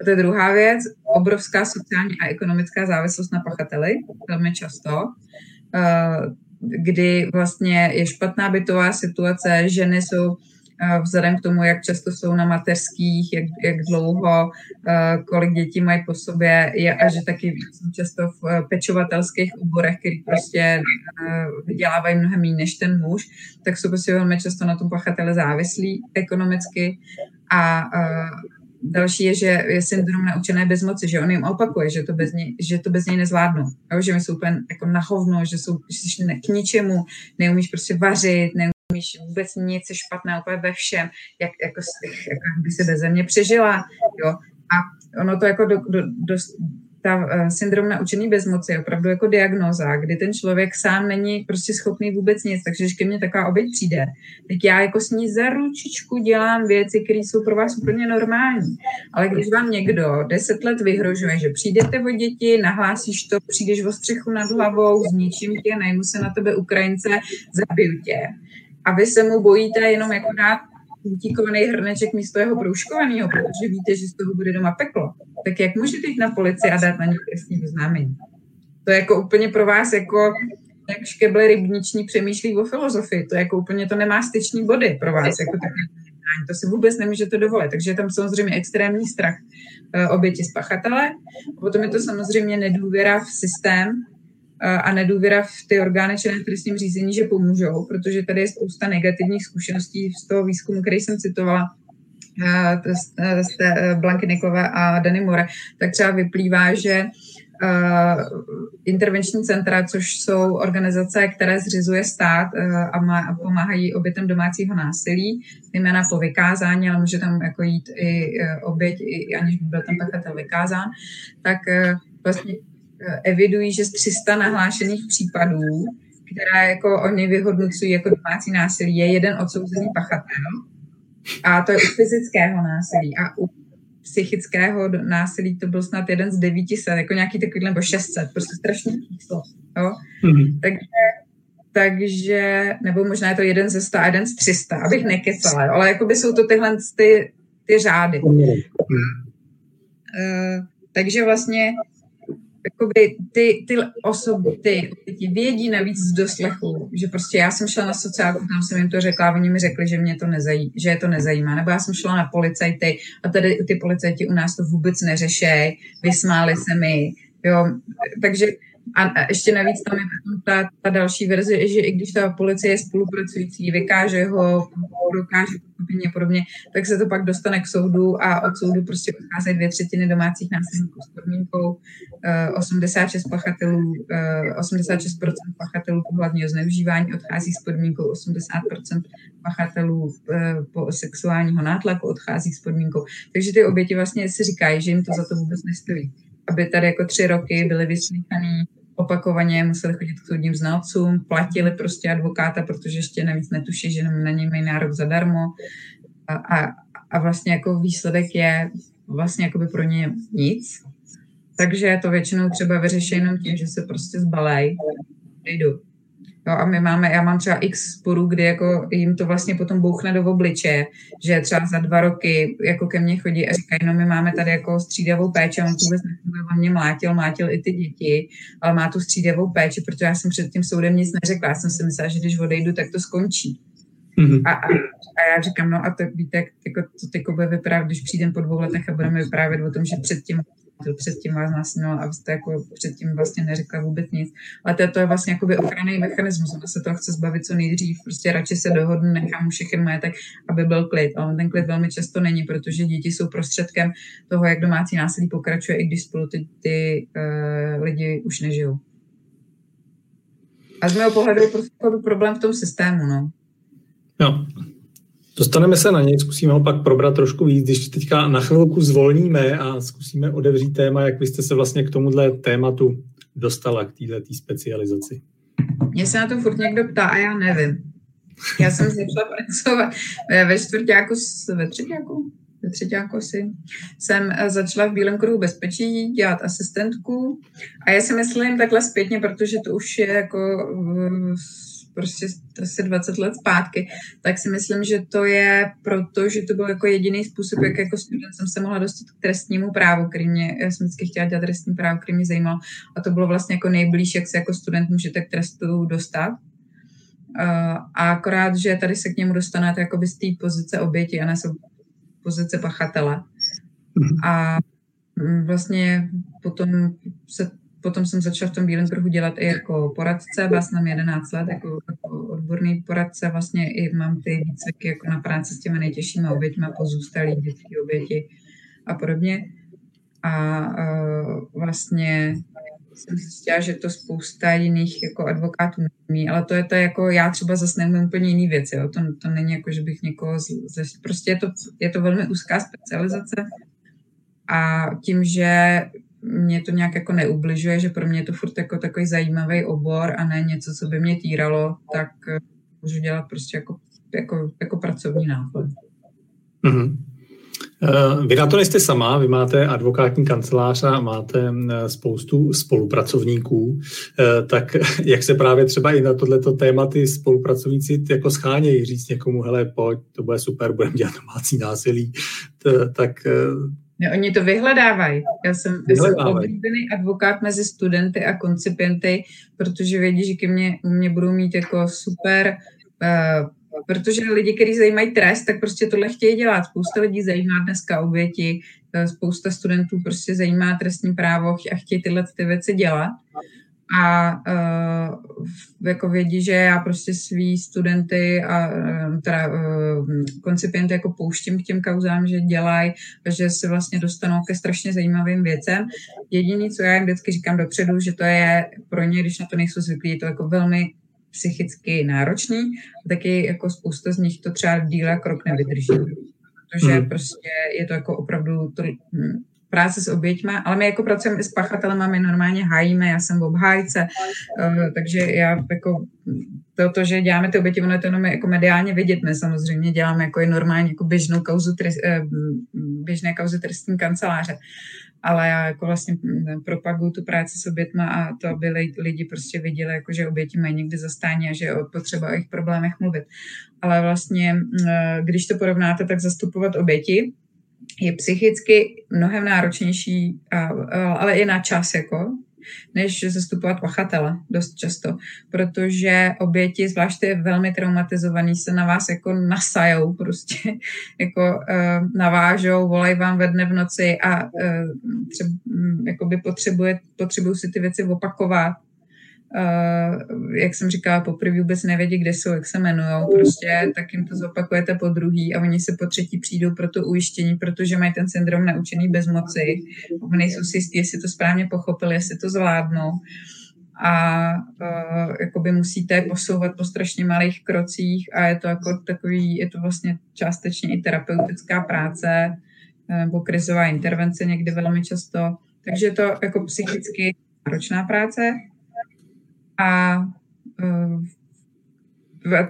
A to je druhá věc, obrovská sociální a ekonomická závislost na pachateli, velmi často, eh, kdy vlastně je špatná bytová situace, ženy jsou vzhledem k tomu, jak často jsou na mateřských, jak, jak dlouho, eh, kolik dětí mají po sobě a že taky jsou často v eh, pečovatelských oborech, který prostě eh, vydělávají mnohem méně než ten muž, tak jsou prostě velmi často na tom pachatele závislí ekonomicky a Další je, že je syndrom naučené bezmoci, že on jim opakuje, že to bez něj, že to bez něj nezvládnou. Jo? Že my jsou úplně jako na hovno, že jsou že jsi k ničemu, neumíš prostě vařit, neumíš neumíš vůbec nic, je špatné úplně ve všem, jak, jako, jako by se bez země přežila, jo. A ono to jako do, do, do, ta uh, syndrom naučený bezmoci je opravdu jako diagnoza, kdy ten člověk sám není prostě schopný vůbec nic, takže když ke mně taková oběť přijde, tak já jako s ní za ručičku dělám věci, které jsou pro vás úplně normální. Ale když vám někdo deset let vyhrožuje, že přijdete o děti, nahlásíš to, přijdeš o střechu nad hlavou, zničím tě, najmu se na tebe Ukrajince, zabiju tě, a vy se mu bojíte jenom jako dát utíkovaný hrneček místo jeho proužkovaného, protože víte, že z toho bude doma peklo. Tak jak můžete jít na policii a dát na něj trestní oznámení? To je jako úplně pro vás jako jak škeble rybniční přemýšlí o filozofii. To je jako úplně to nemá styční body pro vás. Jako takové to si vůbec nemůžete dovolit. Takže je tam samozřejmě extrémní strach uh, oběti z pachatele. Potom je to samozřejmě nedůvěra v systém, a nedůvěra v ty orgány činné v trestním řízení, že pomůžou, protože tady je spousta negativních zkušeností z toho výzkumu, který jsem citovala, z té Blanky Nikové a Dany More, tak třeba vyplývá, že intervenční centra, což jsou organizace, které zřizuje stát a, má, a pomáhají obětem domácího násilí, zejména po vykázání, ale může tam jako jít i oběť, i, aniž by byl ten pachatel vykázán, tak vlastně evidují, že z 300 nahlášených případů, která jako oni vyhodnocují jako domácí násilí, je jeden odsouzený pachatel a to je u fyzického násilí a u psychického násilí to byl snad jeden z 900, jako nějaký takový, nebo 600, prostě strašný číslo. Jo? Mm-hmm. Takže takže, nebo možná je to jeden ze 100 a jeden z 300, abych nekecala, ale jakoby jsou to tyhle ty, ty řády. Uh, takže vlastně jakoby ty, ty osoby, ty ty vědí navíc z doslechu, že prostě já jsem šla na sociálku, tam jsem jim to řekla a oni mi řekli, že mě to nezají, že je to nezajímá. Nebo já jsem šla na policajty a tady ty policajti u nás to vůbec neřešejí, vysmáli se mi, jo, takže a ještě navíc tam je ta, ta další verze, že i když ta policie je spolupracující, vykáže ho, dokáže a podobně, tak se to pak dostane k soudu a od soudu prostě odcházejí dvě třetiny domácích násilníků s podmínkou, 86 eh, pachatelů, 86% eh, pachatelů pohlavního zneužívání odchází s podmínkou, 80% pachatelů eh, po sexuálního nátlaku odchází s podmínkou. Takže ty oběti vlastně si říkají, že jim to za to vůbec nestojí aby tady jako tři roky byly vyslýchaný opakovaně, museli chodit k soudním znalcům, platili prostě advokáta, protože ještě navíc netuší, že na něj mají nárok zadarmo. A, a, a vlastně jako výsledek je vlastně jako by pro ně nic. Takže to většinou třeba vyřeší jenom tím, že se prostě zbalej, jdu. Jo, a my máme, já mám třeba x sporů, kdy jako jim to vlastně potom bouchne do obliče, že třeba za dva roky jako ke mně chodí a říkají, no my máme tady jako střídavou péči, on to vůbec nefunguje, on mě mlátil, mlátil i ty děti, ale má tu střídavou péči, protože já jsem před tím soudem nic neřekla, já jsem si myslela, že když odejdu, tak to skončí. Mm-hmm. A, a, a já říkám, no a to víte, jako, to tyko bude vyprávět, když přijdem po dvou letech a budeme vyprávět o tom, že předtím to předtím vás nasynoval a vy jste jako předtím vlastně neřekla vůbec nic. Ale to, to je vlastně jakoby ochranný mechanismus. Ona se toho chce zbavit co nejdřív, prostě radši se dohodnu, nechám všechny majetek, aby byl klid. Ale ten klid velmi často není, protože děti jsou prostředkem toho, jak domácí násilí pokračuje, i když spolu ty, ty uh, lidi už nežijou. A z mého pohledu je prostě problém v tom systému, no.
Jo, Dostaneme se na něj, zkusíme ho pak probrat trošku víc, když teďka na chvilku zvolníme a zkusíme odevřít téma, jak vy jste se vlastně k tomuhle tématu dostala, k této specializaci.
Mě se na to furt někdo ptá a já nevím. Já jsem začala pracovat ve čtvrtáku, ve třetíku, ve třetíku asi, jsem eh, začala v Bílém kruhu bezpečí dělat asistentku a já si myslím takhle zpětně, protože to už je jako prostě asi 20 let zpátky, tak si myslím, že to je proto, že to byl jako jediný způsob, jak jako student jsem se mohla dostat k trestnímu právu, který mě, já jsem vždycky chtěla dělat trestní právo, který mě zajímal a to bylo vlastně jako nejblíž, jak se jako student můžete k trestu dostat. A akorát, že tady se k němu dostanete jako z té pozice oběti a ne z pozice pachatele. Mhm. A vlastně potom se potom jsem začala v tom bílém trhu dělat i jako poradce, byla jsem 11 let jako, jako odborný poradce, vlastně i mám ty výcviky jako na práci s těmi nejtěžšími oběťmi, pozůstalí dětské oběti a podobně. A uh, vlastně jsem zjistila, že to spousta jiných jako advokátů neumí, ale to je to jako, já třeba zase neumím úplně jiný věci, jo. To, to není jako, že bych někoho, z, z, prostě je to, je to velmi úzká specializace a tím, že mě to nějak jako neubližuje, že pro mě je to furt jako takový zajímavý obor a ne něco, co by mě týralo, tak eh, můžu dělat prostě jako, jako, jako pracovní náplň. Mm-hmm.
Vy na to nejste sama, vy máte advokátní kancelář a máte eh, spoustu spolupracovníků, tak jak se právě třeba i na tohleto téma ty spolupracovníci jako schánějí, říct někomu, hele, pojď, to bude super, budeme dělat domácí násilí, tak
ne, oni to vyhledávají. Já jsem, jsem oblíbený advokát mezi studenty a koncipienty, protože vědí, že ke mně, u mě budou mít jako super, uh, protože lidi, kteří zajímají trest, tak prostě tohle chtějí dělat. Spousta lidí zajímá dneska oběti, eh, spousta studentů prostě zajímá trestní právo a chtějí tyhle ty věci dělat a uh, jako vědí, že já prostě svý studenty a uh, teda uh, koncipienty jako pouštím k těm kauzám, že dělají že se vlastně dostanou ke strašně zajímavým věcem. Jediné, co já jim vždycky říkám dopředu, že to je pro ně, když na to nejsou zvyklí, je to jako velmi psychicky náročný a taky jako spousta z nich to třeba díle krok nevydrží. Protože mm. prostě je to jako opravdu to, hm, práce s oběťma, ale my jako pracujeme i s pachatelem, my normálně hájíme, já jsem v obhájce, uh, takže já jako to, to, že děláme ty oběti, ono je to jenom jako mediálně vidět, my samozřejmě děláme jako i normálně jako běžnou kauzu, uh, běžné kauzy trestní kanceláře, ale já jako vlastně propaguju tu práci s obětma a to, aby lidi prostě viděli, jako že oběti mají někdy zastání a že je potřeba o jejich problémech mluvit. Ale vlastně, když to porovnáte, tak zastupovat oběti je psychicky mnohem náročnější, ale i na čas, jako, než zastupovat pachatele dost často, protože oběti, zvláště velmi traumatizovaný, se na vás jako nasajou prostě, jako uh, navážou, volají vám ve dne v noci a uh, třeba, um, potřebuje, potřebují si ty věci opakovat Uh, jak jsem říkala, poprvé vůbec nevědí, kde jsou, jak se jmenují, prostě, tak jim to zopakujete po druhý a oni se po třetí přijdou pro to ujištění, protože mají ten syndrom naučený bezmoci. Nejsou si jistí, jestli to správně pochopili, jestli to zvládnou. A uh, jakoby musíte posouvat po strašně malých krocích a je to jako takový, je to vlastně částečně i terapeutická práce nebo krizová intervence někdy velmi často. Takže je to jako psychicky náročná práce, a uh,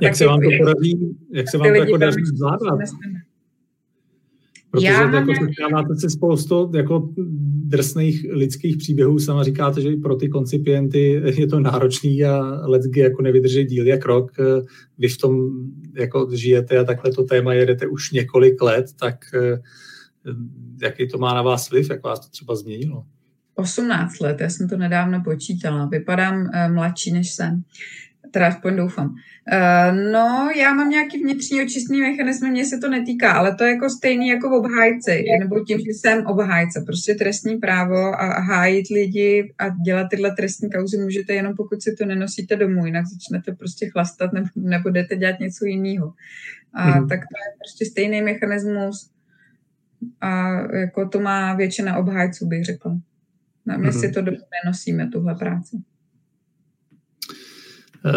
jak se vám to podaří, jak se vám to jako daří zvládat? Protože Já jako setkáváte se spoustu jako drsných lidských příběhů, sama říkáte, že i pro ty koncipienty je to náročný a lecky jako nevydrží díl jak rok. Vy v tom jako žijete a takhle to téma jedete už několik let, tak eh, jaký to má na vás vliv, jak vás to třeba změnilo?
18 let, já jsem to nedávno počítala. Vypadám uh, mladší, než jsem. Teda aspoň doufám. Uh, no, já mám nějaký vnitřní očistný mechanismy, mně se to netýká, ale to je jako stejný jako v obhájci, nebo tím, že jsem obhájce. Prostě trestní právo a hájit lidi a dělat tyhle trestní kauzy můžete jenom pokud si to nenosíte domů, jinak začnete prostě chlastat nebo nebudete dělat něco jiného. A mm. tak to je prostě stejný mechanismus a jako to má většina obhájců, bych řekla. My mm-hmm. si to dobře nenosíme, tuhle práci.
Eh,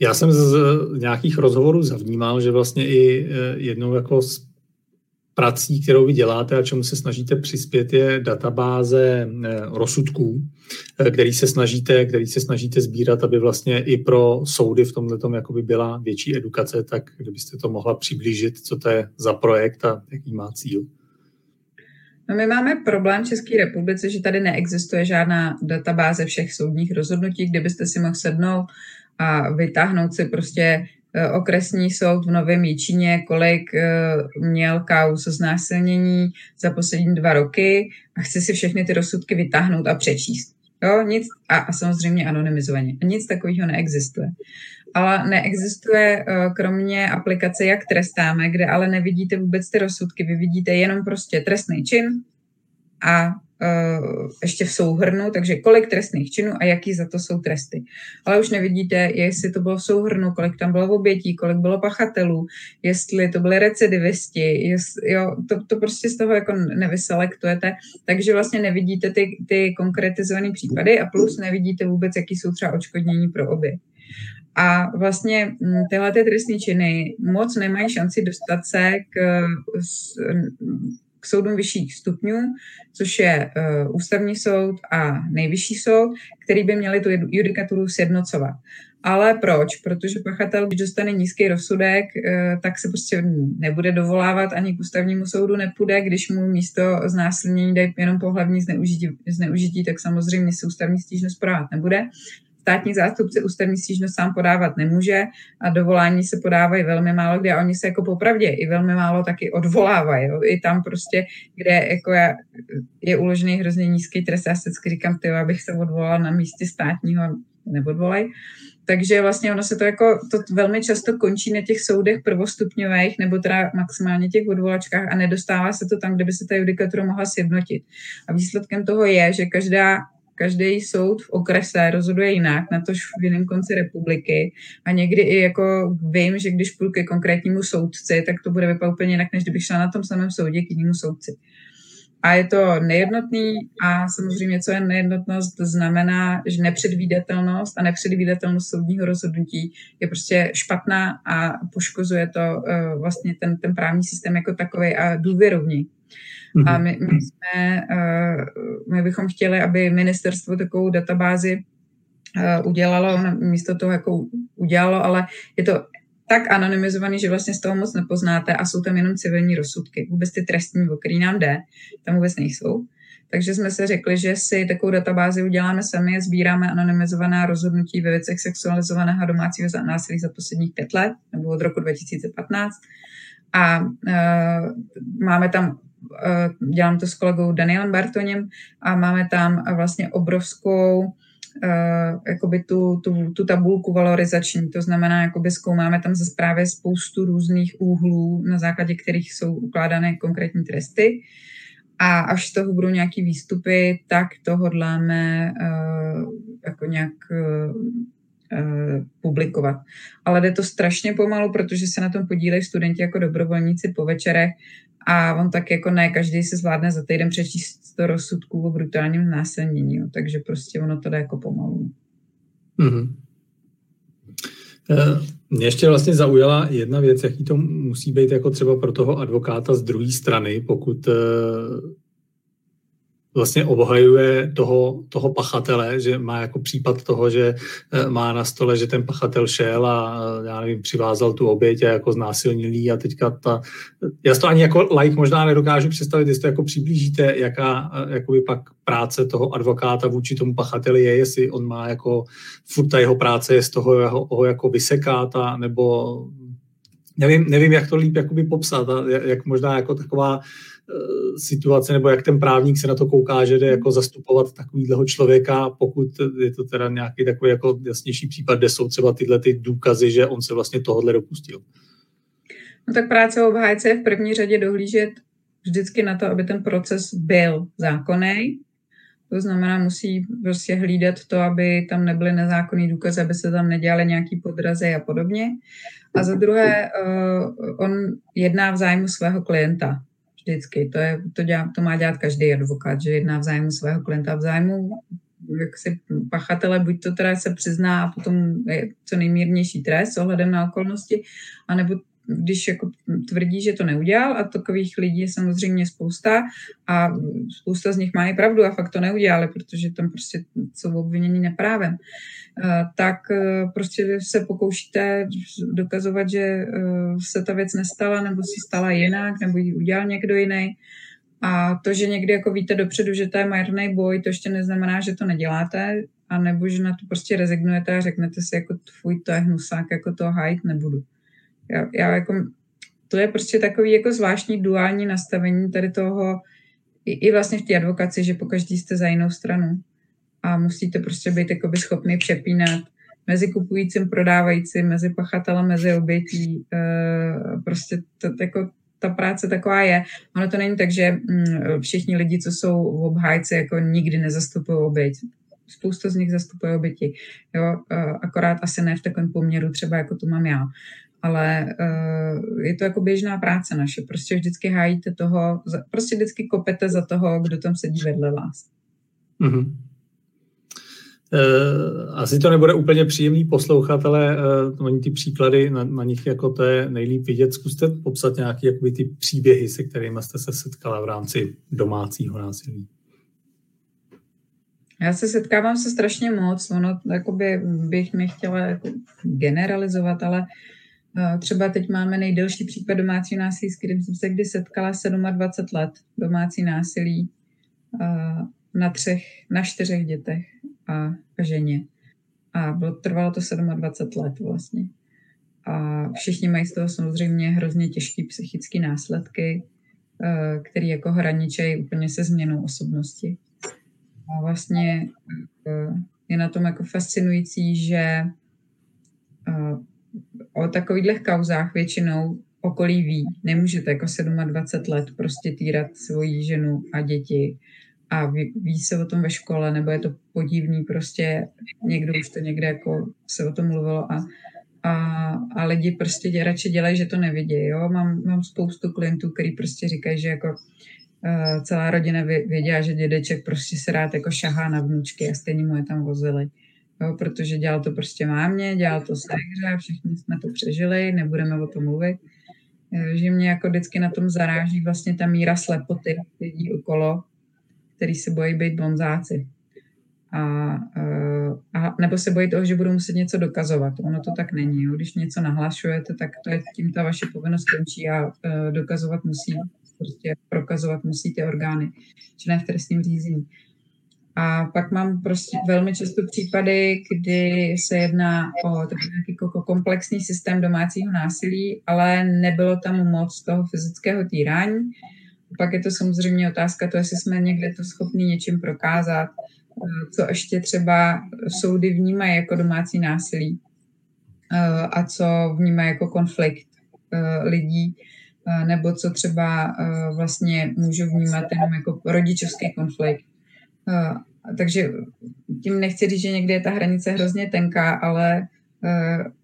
já jsem z nějakých rozhovorů zavnímal, že vlastně i eh, jednou jako z prací, kterou vy děláte a čemu se snažíte přispět, je databáze eh, rozsudků, který se snažíte, který se snažíte sbírat, aby vlastně i pro soudy v tomhle tom jakoby byla větší edukace, tak kdybyste to mohla přiblížit, co to je za projekt a jaký má cíl.
No my máme problém v České republice, že tady neexistuje žádná databáze všech soudních rozhodnutí, kde byste si mohl sednout a vytáhnout si prostě eh, okresní soud v Novém Jíčíně, kolik eh, měl kaus znásilnění za poslední dva roky a chce si všechny ty rozsudky vytáhnout a přečíst. Jo, nic, a, a samozřejmě anonymizovaně. Nic takového neexistuje ale neexistuje eh, kromě aplikace Jak trestáme, kde ale nevidíte vůbec ty rozsudky, vy vidíte jenom prostě trestný čin a uh, ještě v souhrnu, takže kolik trestných činů a jaký za to jsou tresty. Ale už nevidíte, jestli to bylo v souhrnu, kolik tam bylo obětí, kolik bylo pachatelů, jestli to byly recidivisti, jestli, jo, to, to prostě z toho jako nevyselektujete, takže vlastně nevidíte ty, ty konkretizované případy a plus nevidíte vůbec, jaký jsou třeba očkodnění pro obě. A vlastně mm, tyhle ty trestné činy moc nemají šanci dostat se k, k soudům vyšších stupňů, což je uh, ústavní soud a nejvyšší soud, který by měli tu judikaturu sjednocovat. Ale proč? Protože pachatel, když dostane nízký rozsudek, uh, tak se prostě nebude dovolávat ani k ústavnímu soudu nepůjde, když mu místo znásilnění dají jenom pohlavní zneužití, zneužití, tak samozřejmě se ústavní stížnost podávat nebude státní zástupce ústavní stížnost sám podávat nemůže a dovolání se podávají velmi málo, kde oni se jako popravdě i velmi málo taky odvolávají. Jo. I tam prostě, kde jako je, je uložený hrozně nízký trest, já se říkám, tyjo, abych se odvolal na místě státního, neodvolaj. Takže vlastně ono se to jako, to velmi často končí na těch soudech prvostupňových nebo teda maximálně těch odvolačkách a nedostává se to tam, kde by se ta judikatura mohla sjednotit. A výsledkem toho je, že každá každý soud v okrese rozhoduje jinak, na tož v jiném konci republiky. A někdy i jako vím, že když půjdu ke konkrétnímu soudci, tak to bude vypadat úplně jinak, než kdybych šla na tom samém soudě k jinému soudci. A je to nejednotný a samozřejmě, co je nejednotnost, znamená, že nepředvídatelnost a nepředvídatelnost soudního rozhodnutí je prostě špatná a poškozuje to uh, vlastně ten, ten právní systém jako takový a důvěru v ní. A my, my, jsme, my bychom chtěli, aby ministerstvo takovou databázi udělalo, místo toho jako udělalo, ale je to tak anonymizovaný, že vlastně z toho moc nepoznáte a jsou tam jenom civilní rozsudky. Vůbec ty trestní, o který nám jde, tam vůbec nejsou. Takže jsme se řekli, že si takovou databázi uděláme sami, sbíráme anonymizovaná rozhodnutí ve věcech sexualizovaného domácího násilí za posledních pět let, nebo od roku 2015. A uh, máme tam, dělám to s kolegou Danielem Bartoněm, a máme tam vlastně obrovskou uh, jakoby tu, tu, tu tabulku valorizační, to znamená, jakoby zkoumáme tam ze zprávy spoustu různých úhlů, na základě kterých jsou ukládané konkrétní tresty. A až z toho budou nějaký výstupy, tak to hodláme uh, jako nějak publikovat. Ale jde to strašně pomalu, protože se na tom podílejí studenti jako dobrovolníci po večerech a on tak jako ne, každý se zvládne za týden přečíst to rozsudků o brutálním násilnění, takže prostě ono to jde jako pomalu. Mm-hmm.
Mě ještě vlastně zaujala jedna věc, jaký to musí být jako třeba pro toho advokáta z druhé strany, pokud eh, vlastně obhajuje toho, toho pachatele, že má jako případ toho, že eh, má na stole, že ten pachatel šel a eh, já nevím, přivázal tu oběť a jako znásilnilý a teďka ta, já to ani jako like možná nedokážu představit, jestli to jako přiblížíte, jaká eh, jakoby pak práce toho advokáta vůči tomu pachateli je, jestli on má jako furt ta jeho práce je z toho jeho, ho jako vysekát a nebo nevím, nevím, jak to líp jakoby popsat a jak možná jako taková situace, nebo jak ten právník se na to kouká, že jde jako zastupovat takovýhleho člověka, pokud je to teda nějaký takový jako jasnější případ, kde jsou třeba tyhle ty důkazy, že on se vlastně tohohle dopustil.
No tak práce obhájce je v první řadě dohlížet vždycky na to, aby ten proces byl zákonný. To znamená, musí prostě hlídat to, aby tam nebyly nezákonný důkazy, aby se tam nedělaly nějaký podrazy a podobně. A za druhé, uh, on jedná v zájmu svého klienta. Vždycky. To, je, to, dělá, to má dělat každý advokát, že jedná v zájmu svého klienta, v zájmu jak si pachatele, buď to teda se přizná a potom je co nejmírnější trest ohledem na okolnosti, anebo když jako tvrdí, že to neudělal a takových lidí je samozřejmě spousta a spousta z nich má i pravdu a fakt to neudělali, protože tam prostě jsou obviněni neprávem, eh, tak eh, prostě se pokoušíte dokazovat, že eh, se ta věc nestala nebo si stala jinak nebo ji udělal někdo jiný. A to, že někdy jako víte dopředu, že to je marný boj, to ještě neznamená, že to neděláte, a nebo že na to prostě rezignujete a řeknete si jako tvůj to je hnusák, jako to hájit nebudu já, já jako, to je prostě takový jako zvláštní duální nastavení tady toho, i, i vlastně v té advokaci, že pokaždý jste za jinou stranu a musíte prostě být jakoby schopný přepínat mezi kupujícím, prodávajícím, mezi pachatelem, mezi obětí. E, prostě to, jako, ta práce taková je. Ono to není tak, že mm, všichni lidi, co jsou v obhájce, jako nikdy nezastupují oběť. Spousta z nich zastupuje oběti. Jo? E, akorát asi ne v takovém poměru třeba, jako to mám já ale uh, je to jako běžná práce naše. Prostě vždycky hájíte toho, prostě vždycky kopete za toho, kdo tam sedí vedle vás. Mm-hmm.
Uh, asi to nebude úplně příjemný poslouchat, ale uh, oni ty příklady, na, na nich jako to je nejlíp vidět. Zkuste popsat nějaké jakoby, ty příběhy, se kterými jste se setkala v rámci domácího násilí.
Já se setkávám se strašně moc, ono jakoby bych nechtěla jako generalizovat, ale uh, Třeba teď máme nejdelší případ domácí násilí, s kterým jsem se kdy setkala 27 let. Domácí násilí na třech, na čtyřech dětech a, ženě. A bylo, trvalo to 27 let vlastně. A všichni mají z toho samozřejmě hrozně těžké psychické následky, které jako hraničejí úplně se změnou osobnosti. A vlastně je na tom jako fascinující, že o takových kauzách většinou okolí ví. Nemůžete jako 27 let prostě týrat svoji ženu a děti a ví, ví se o tom ve škole, nebo je to podivný, prostě někdo už to někde jako se o tom mluvilo a, a, a lidi prostě dě, radši dělají, že to nevidí. Jo? Mám, mám spoustu klientů, který prostě říkají, že jako uh, celá rodina věděla, že dědeček prostě se rád jako šahá na vnučky a stejně mu je tam vozili jo, protože dělal to prostě mámě, dělal to hře, všichni jsme to přežili, nebudeme o tom mluvit. že mě jako vždycky na tom zaráží vlastně ta míra slepoty lidí okolo, který se bojí být bonzáci. A, a, nebo se bojí toho, že budou muset něco dokazovat. Ono to tak není. Jo. Když něco nahlašujete, tak to je tím ta vaše povinnost končí a uh, dokazovat musí, prostě prokazovat musí ty orgány, či ne v trestním řízení. A pak mám prostě velmi často případy, kdy se jedná o jako komplexní systém domácího násilí, ale nebylo tam moc toho fyzického týrání. Pak je to samozřejmě otázka to, jestli jsme někde to schopni něčím prokázat, co ještě třeba soudy vnímají jako domácí násilí a co vnímají jako konflikt lidí, nebo co třeba vlastně můžu vnímat jenom jako rodičovský konflikt. Takže tím nechci říct, že někdy je ta hranice hrozně tenká, ale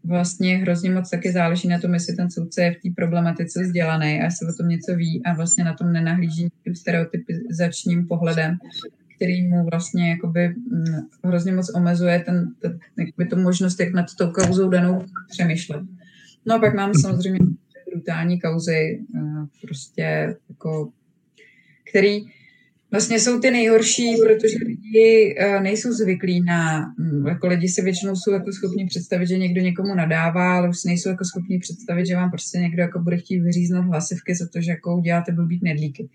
vlastně hrozně moc taky záleží na tom, jestli ten soudce je v té problematice vzdělaný a jestli o tom něco ví a vlastně na tom nenahlíží tím stereotypizačním pohledem, který mu vlastně jakoby hm, hrozně moc omezuje ten, ten, jakoby tu možnost, jak nad tou kauzou danou přemýšlet. No a pak máme samozřejmě brutální kauzy, uh, prostě jako, který vlastně jsou ty nejhorší, protože lidi uh, nejsou zvyklí na, um, jako lidi si většinou jsou jako schopni představit, že někdo někomu nadává, ale už nejsou jako schopni představit, že vám prostě někdo jako bude chtít vyříznout hlasivky za to, že jako uděláte blbý nedlíky.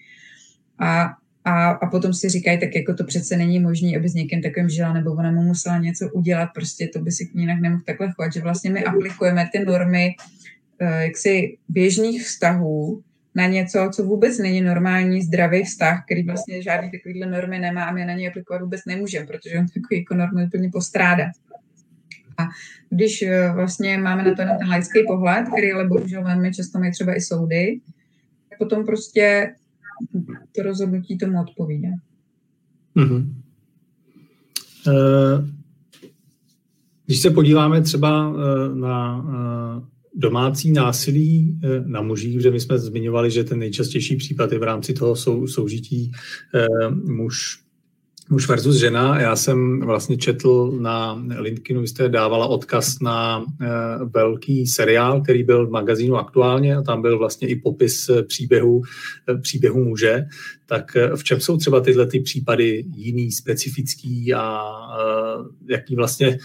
A, a, a potom si říkají, tak jako to přece není možné, aby s někým takovým žila, nebo ona mu musela něco udělat, prostě to by si k ní jinak nemohl takhle chovat, že vlastně my aplikujeme ty normy uh, jaksi běžných vztahů, na něco, co vůbec není normální, zdravý vztah, který vlastně žádný takovýhle normy nemá a my na něj aplikovat vůbec nemůžeme, protože on takový jako normy úplně postrádá. A když eh, vlastně máme na to ten laický pohled, který ale bohužel velmi často mají třeba i soudy, tak potom prostě to rozhodnutí tomu odpovídá. Mm-hmm.
Když se podíváme třeba na domácí násilí eh, na mužích, kde my jsme zmiňovali, že ten nejčastější případ je v rámci toho sou, soužití eh, muž, muž versus žena. Já jsem vlastně četl na LinkedInu, vy jste dávala odkaz na eh, velký seriál, který byl v magazínu aktuálně a tam byl vlastně i popis příběhu, příběhu muže. Tak v čem jsou třeba tyhle ty případy jiný, specifický a jaký vlastně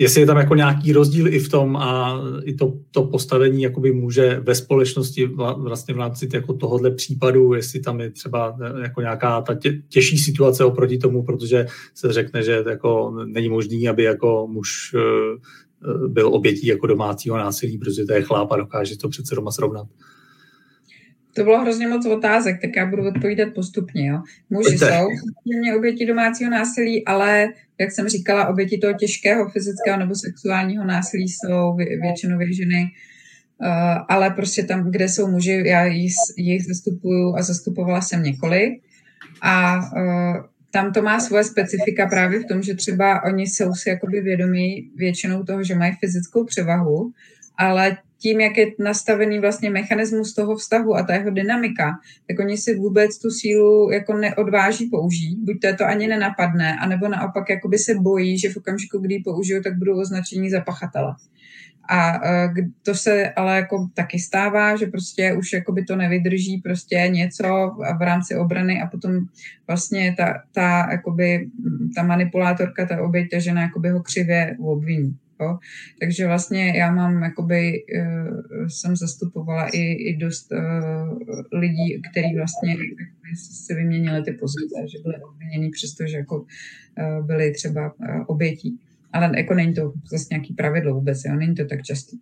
jestli je tam jako nějaký rozdíl i v tom a i to, to postavení jakoby může ve společnosti vlastně v rámci jako tohohle případu, jestli tam je třeba e, jako nějaká ta tě, těžší situace oproti tomu, protože se řekne, že jako není možný, aby jako muž e, e, byl obětí jako domácího násilí, protože to je chláp a dokáže to přece doma srovnat.
To bylo hrozně moc otázek, tak já budu odpovídat postupně. Jo. Muži jsou samozřejmě oběti domácího násilí, ale jak jsem říkala, oběti toho těžkého fyzického nebo sexuálního násilí jsou většinou ženy, uh, ale prostě tam, kde jsou muži, já jich, jich zastupuju a zastupovala jsem několik. A uh, tam to má svoje specifika právě v tom, že třeba oni jsou si jakoby vědomí většinou toho, že mají fyzickou převahu, ale tím, jak je nastavený vlastně mechanismus toho vztahu a ta jeho dynamika, tak oni si vůbec tu sílu jako neodváží použít, buď to, to ani nenapadne, anebo naopak jakoby se bojí, že v okamžiku, kdy ji použijou, tak budou označení za pachatele. A uh, to se ale jako taky stává, že prostě už jakoby to nevydrží prostě něco v rámci obrany a potom vlastně ta, ta, jakoby, ta manipulátorka, ta oběť, ta žena jakoby ho křivě obviní. Jo. Takže vlastně já mám, jakoby, uh, jsem zastupovala i, i dost uh, lidí, kteří vlastně si vyměnili ty pozice, že byly obviněni přestože jako uh, byli třeba obětí. Ale jako není to zase nějaký pravidlo vůbec, jo? není to tak často.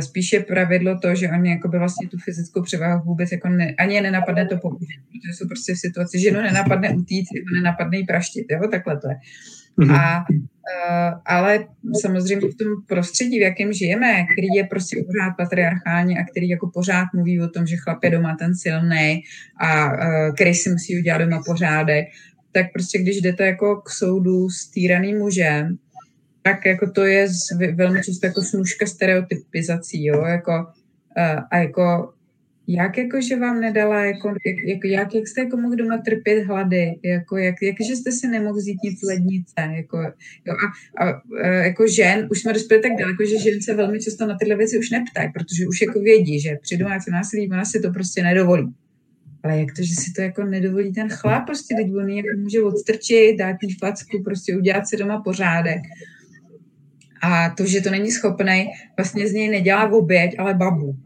Spíše pravidlo to, že oni jako by vlastně tu fyzickou převahu vůbec jako ne, ani je nenapadne to použít, protože jsou prostě v situaci, že no nenapadne utíct, nenapadne jí praštit, jo? takhle to je. Mm-hmm. A, ale samozřejmě v tom prostředí, v jakém žijeme, který je prostě pořád patriarchální a který jako pořád mluví o tom, že chlap je doma ten silný a uh, který si musí udělat doma pořádek, tak prostě když jdete jako k soudu s týraným mužem, tak jako to je velmi často jako snužka stereotypizací, jo, jako uh, a jako jak jako, že vám nedala, jako, jak, jak, jak, jste jako mohl doma trpět hlady, jako, jak, jak že jste si nemohl vzít nic lednice, jako, jo, a, a, a, jako žen, už jsme dospěli tak daleko, že žen se velmi často na tyhle věci už neptají, protože už jako vědí, že při domácí násilí ona si to prostě nedovolí. Ale jak to, že si to jako nedovolí ten chlap, prostě teď on jako může odstrčit, dát jí facku, prostě udělat si doma pořádek. A to, že to není schopný, vlastně z něj nedělá oběť, ale babu.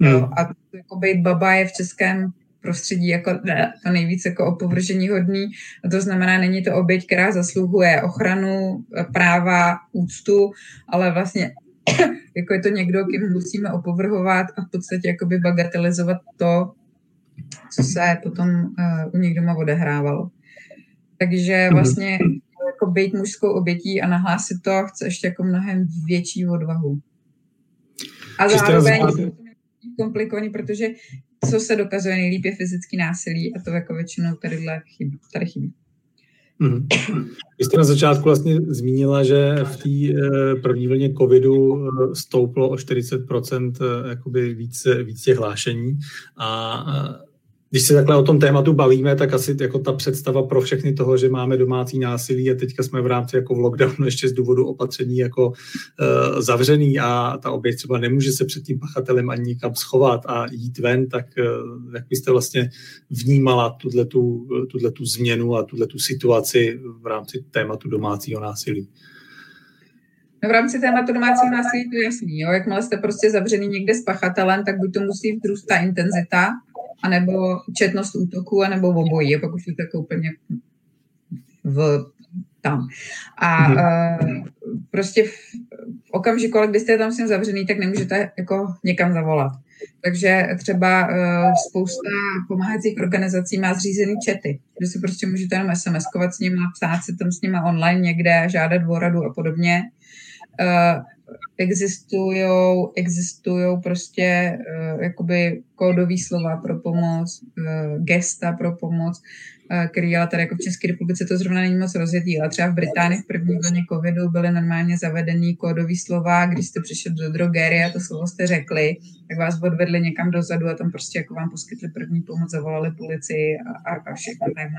Hmm. Jo, a to, jako být baba je v českém prostředí jako ne, to nejvíc jako opovržení hodný. A to znamená, není to oběť, která zasluhuje ochranu, práva, úctu, ale vlastně jako je to někdo, kým musíme opovrhovat a v podstatě jakoby bagatelizovat to, co se potom uh, u nich doma odehrávalo. Takže mhm. vlastně jako být mužskou obětí a nahlásit to chce ještě jako mnohem větší odvahu. A zároveň komplikovaný, protože co se dokazuje nejlíp je fyzický násilí a to jako většinou tady chybí. Tady chybí.
Mm. Vy jste na začátku vlastně zmínila, že v té eh, první vlně covidu eh, stouplo o 40% eh, jakoby více, víc těch hlášení a když se takhle o tom tématu bavíme, tak asi jako ta představa pro všechny toho, že máme domácí násilí a teďka jsme v rámci jako v lockdownu ještě z důvodu opatření jako uh, zavřený a ta oběť třeba nemůže se před tím pachatelem ani nikam schovat a jít ven, tak uh, jak byste vlastně vnímala tuhle tu změnu a tuhle tu situaci v rámci tématu domácího násilí?
No v rámci tématu domácího násilí to je jasný. Jo? Jakmile jste prostě zavřený někde s pachatelem, tak buď to musí vzrůst ta intenzita, anebo četnost útoků, anebo obojí, pak už je to jako úplně v tam. A mm. uh, prostě v, v okamžiku, ale když jste tam s tím zavřený, tak nemůžete jako někam zavolat. Takže třeba uh, spousta pomáhajících organizací má zřízený čety, kde si prostě můžete jenom SMS-kovat s nimi, psát si tam s nimi online někde, žádat o radu a podobně. Uh, existují existujou prostě uh, jakoby kódový slova pro pomoc, uh, gesta pro pomoc, uh, který ale tady jako v České republice to zrovna není moc rozjetý, ale třeba v Británii v první vlně covidu byly normálně zavedený kódový slova, když jste přišli do drogerie a to slovo jste řekli, tak vás odvedli někam dozadu a tam prostě jako vám poskytli první pomoc, zavolali policii a, a, a všechno tak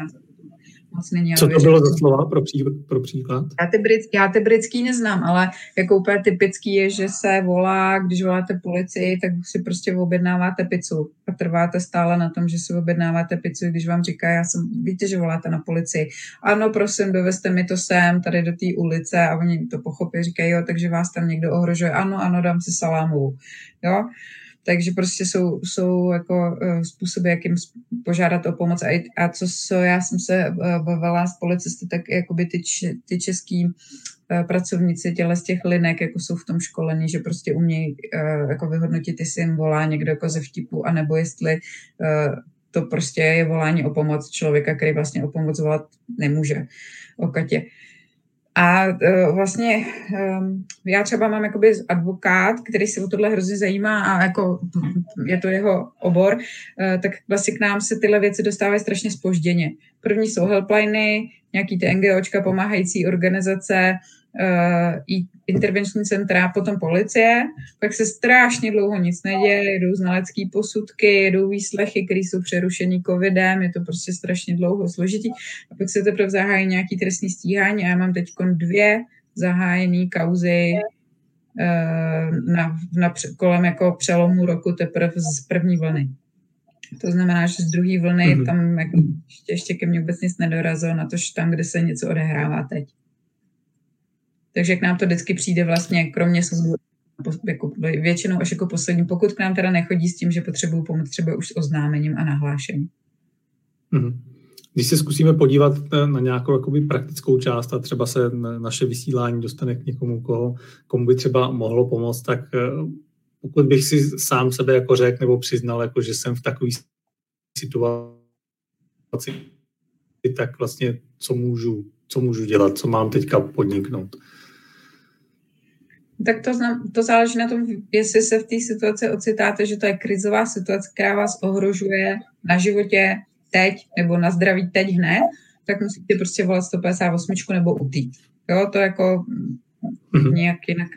moc není. Co to bylo za slova pro, pří, pro příklad?
Já ty, brit, já ty britský neznám, ale jako úplně typický je, že se volá, když voláte policii, tak si prostě objednáváte pizzu a trváte stále na tom, že si objednáváte pizzu, když vám říká, já jsem, víte, že voláte na policii. Ano, prosím, dovezte mi to sem, tady do té ulice a oni to pochopí, říkají, jo, takže vás tam někdo ohrožuje. Ano, ano, dám si salámovou. Jo, takže prostě jsou, jsou jako uh, způsoby, jak jim požádat o pomoc. A, a co, co já jsem se uh, bavila s policisty, tak jakoby ty, ty český uh, pracovníci těle z těch linek jako jsou v tom školení, že prostě umějí uh, jako vyhodnotit, jestli jim volá někdo jako ze vtipu, anebo jestli uh, to prostě je volání o pomoc člověka, který vlastně o pomoc volat nemůže o Katě. A uh, vlastně um, já třeba mám jakoby advokát, který se o tohle hrozně zajímá a jako je to jeho obor, uh, tak vlastně k nám se tyhle věci dostávají strašně spožděně. První jsou helpliny, nějaký ty NGOčka, pomáhající organizace, uh, intervenční centra, potom policie, pak se strašně dlouho nic neděje, jedou znalecké posudky, jedou výslechy, které jsou přerušený covidem, je to prostě strašně dlouho složitý. A pak se teprve zahájí nějaký trestní stíhání a já mám teď dvě zahájené kauzy uh, na, na, kolem jako přelomu roku teprve z první vlny. To znamená, že z druhé vlny mm-hmm. tam jako ještě, ještě ke mně vůbec nic nedorazilo na to, že tam, kde se něco odehrává teď. Takže k nám to vždycky přijde vlastně, kromě soudu, jako většinou až jako poslední, pokud k nám teda nechodí s tím, že potřebují pomoc třeba už s oznámením a nahlášením.
Mm-hmm. Když se zkusíme podívat na nějakou jakoby praktickou část a třeba se naše vysílání dostane k někomu, koho, komu by třeba mohlo pomoct, tak eh, pokud bych si sám sebe jako řekl nebo přiznal, jako že jsem v takové situaci, tak vlastně co můžu, co můžu dělat, co mám teďka podniknout.
Tak to, znam, to záleží na tom, jestli se v té situaci ocitáte, že to je krizová situace, která vás ohrožuje na životě teď nebo na zdraví teď hned, tak musíte prostě volat 158 nebo utít. Jo, to jako Mm-hmm. Nějak jinak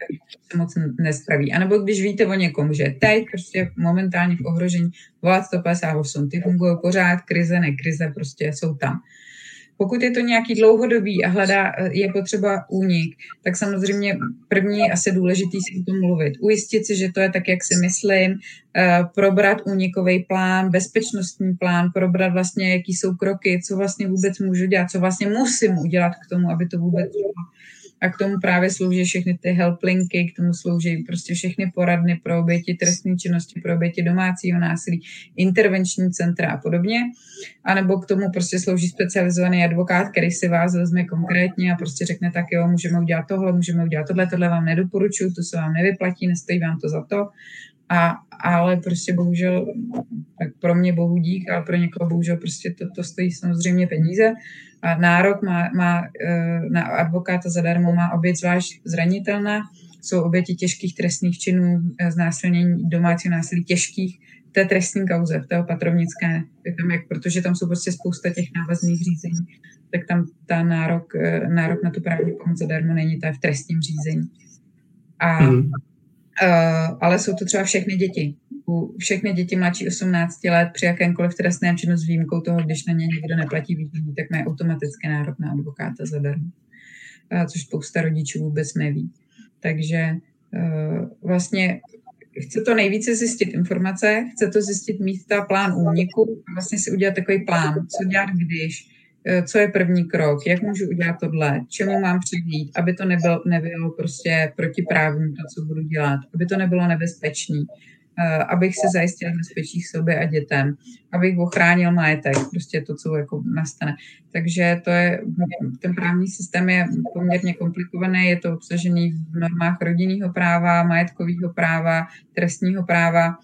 se moc nespraví. A nebo když víte o někom, že teď prostě momentálně v ohrožení volat 158, ty fungují pořád, krize, ne krize, prostě jsou tam. Pokud je to nějaký dlouhodobý a hledá, je potřeba únik, tak samozřejmě první asi důležitý si o tom mluvit. Ujistit si, že to je tak, jak si myslím, eh, probrat únikový plán, bezpečnostní plán, probrat vlastně, jaký jsou kroky, co vlastně vůbec můžu dělat, co vlastně musím udělat k tomu, aby to vůbec bylo a k tomu právě slouží všechny ty helplinky, k tomu slouží prostě všechny poradny pro oběti trestní činnosti, pro oběti domácího násilí, intervenční centra a podobně. A nebo k tomu prostě slouží specializovaný advokát, který si vás vezme konkrétně a prostě řekne tak jo, můžeme udělat tohle, můžeme udělat tohle, tohle vám nedoporučuju, to se vám nevyplatí, nestojí vám to za to. A, ale prostě bohužel, tak pro mě bohu dík, ale pro někoho bohužel prostě to, to stojí samozřejmě peníze. A nárok má, má eh, na advokáta zadarmo má oběť zvlášť zranitelná, jsou oběti těžkých trestných činů, eh, znásilnění domácího násilí těžkých, v té trestní kauze, v té opatrovnické, tam jak, protože tam jsou prostě spousta těch návazných řízení, tak tam ta nárok, eh, nárok na tu právní pomoc zadarmo není, to je v trestním řízení. A mm. Uh, ale jsou to třeba všechny děti. U všechny děti mladší 18 let při jakémkoliv trestném činu s výjimkou toho, když na ně někdo neplatí výživní, tak mají automaticky nárok na advokáta zadarmo, což spousta rodičů vůbec neví. Takže uh, vlastně chce to nejvíce zjistit informace, chce to zjistit místa plán úniku a vlastně si udělat takový plán, co dělat když, Eh, co je první krok, jak můžu udělat tohle, čemu mám předjít, aby to nebylo, nebylo prostě protiprávní to, co budu dělat, aby to nebylo nebezpečný, eh, abych se zajistil bezpečí sobě a dětem, abych ochránil majetek, prostě to, co jako nastane. Takže to je, ten právní systém je poměrně komplikovaný, je to obsažený v normách rodinného práva, majetkového práva, trestního práva,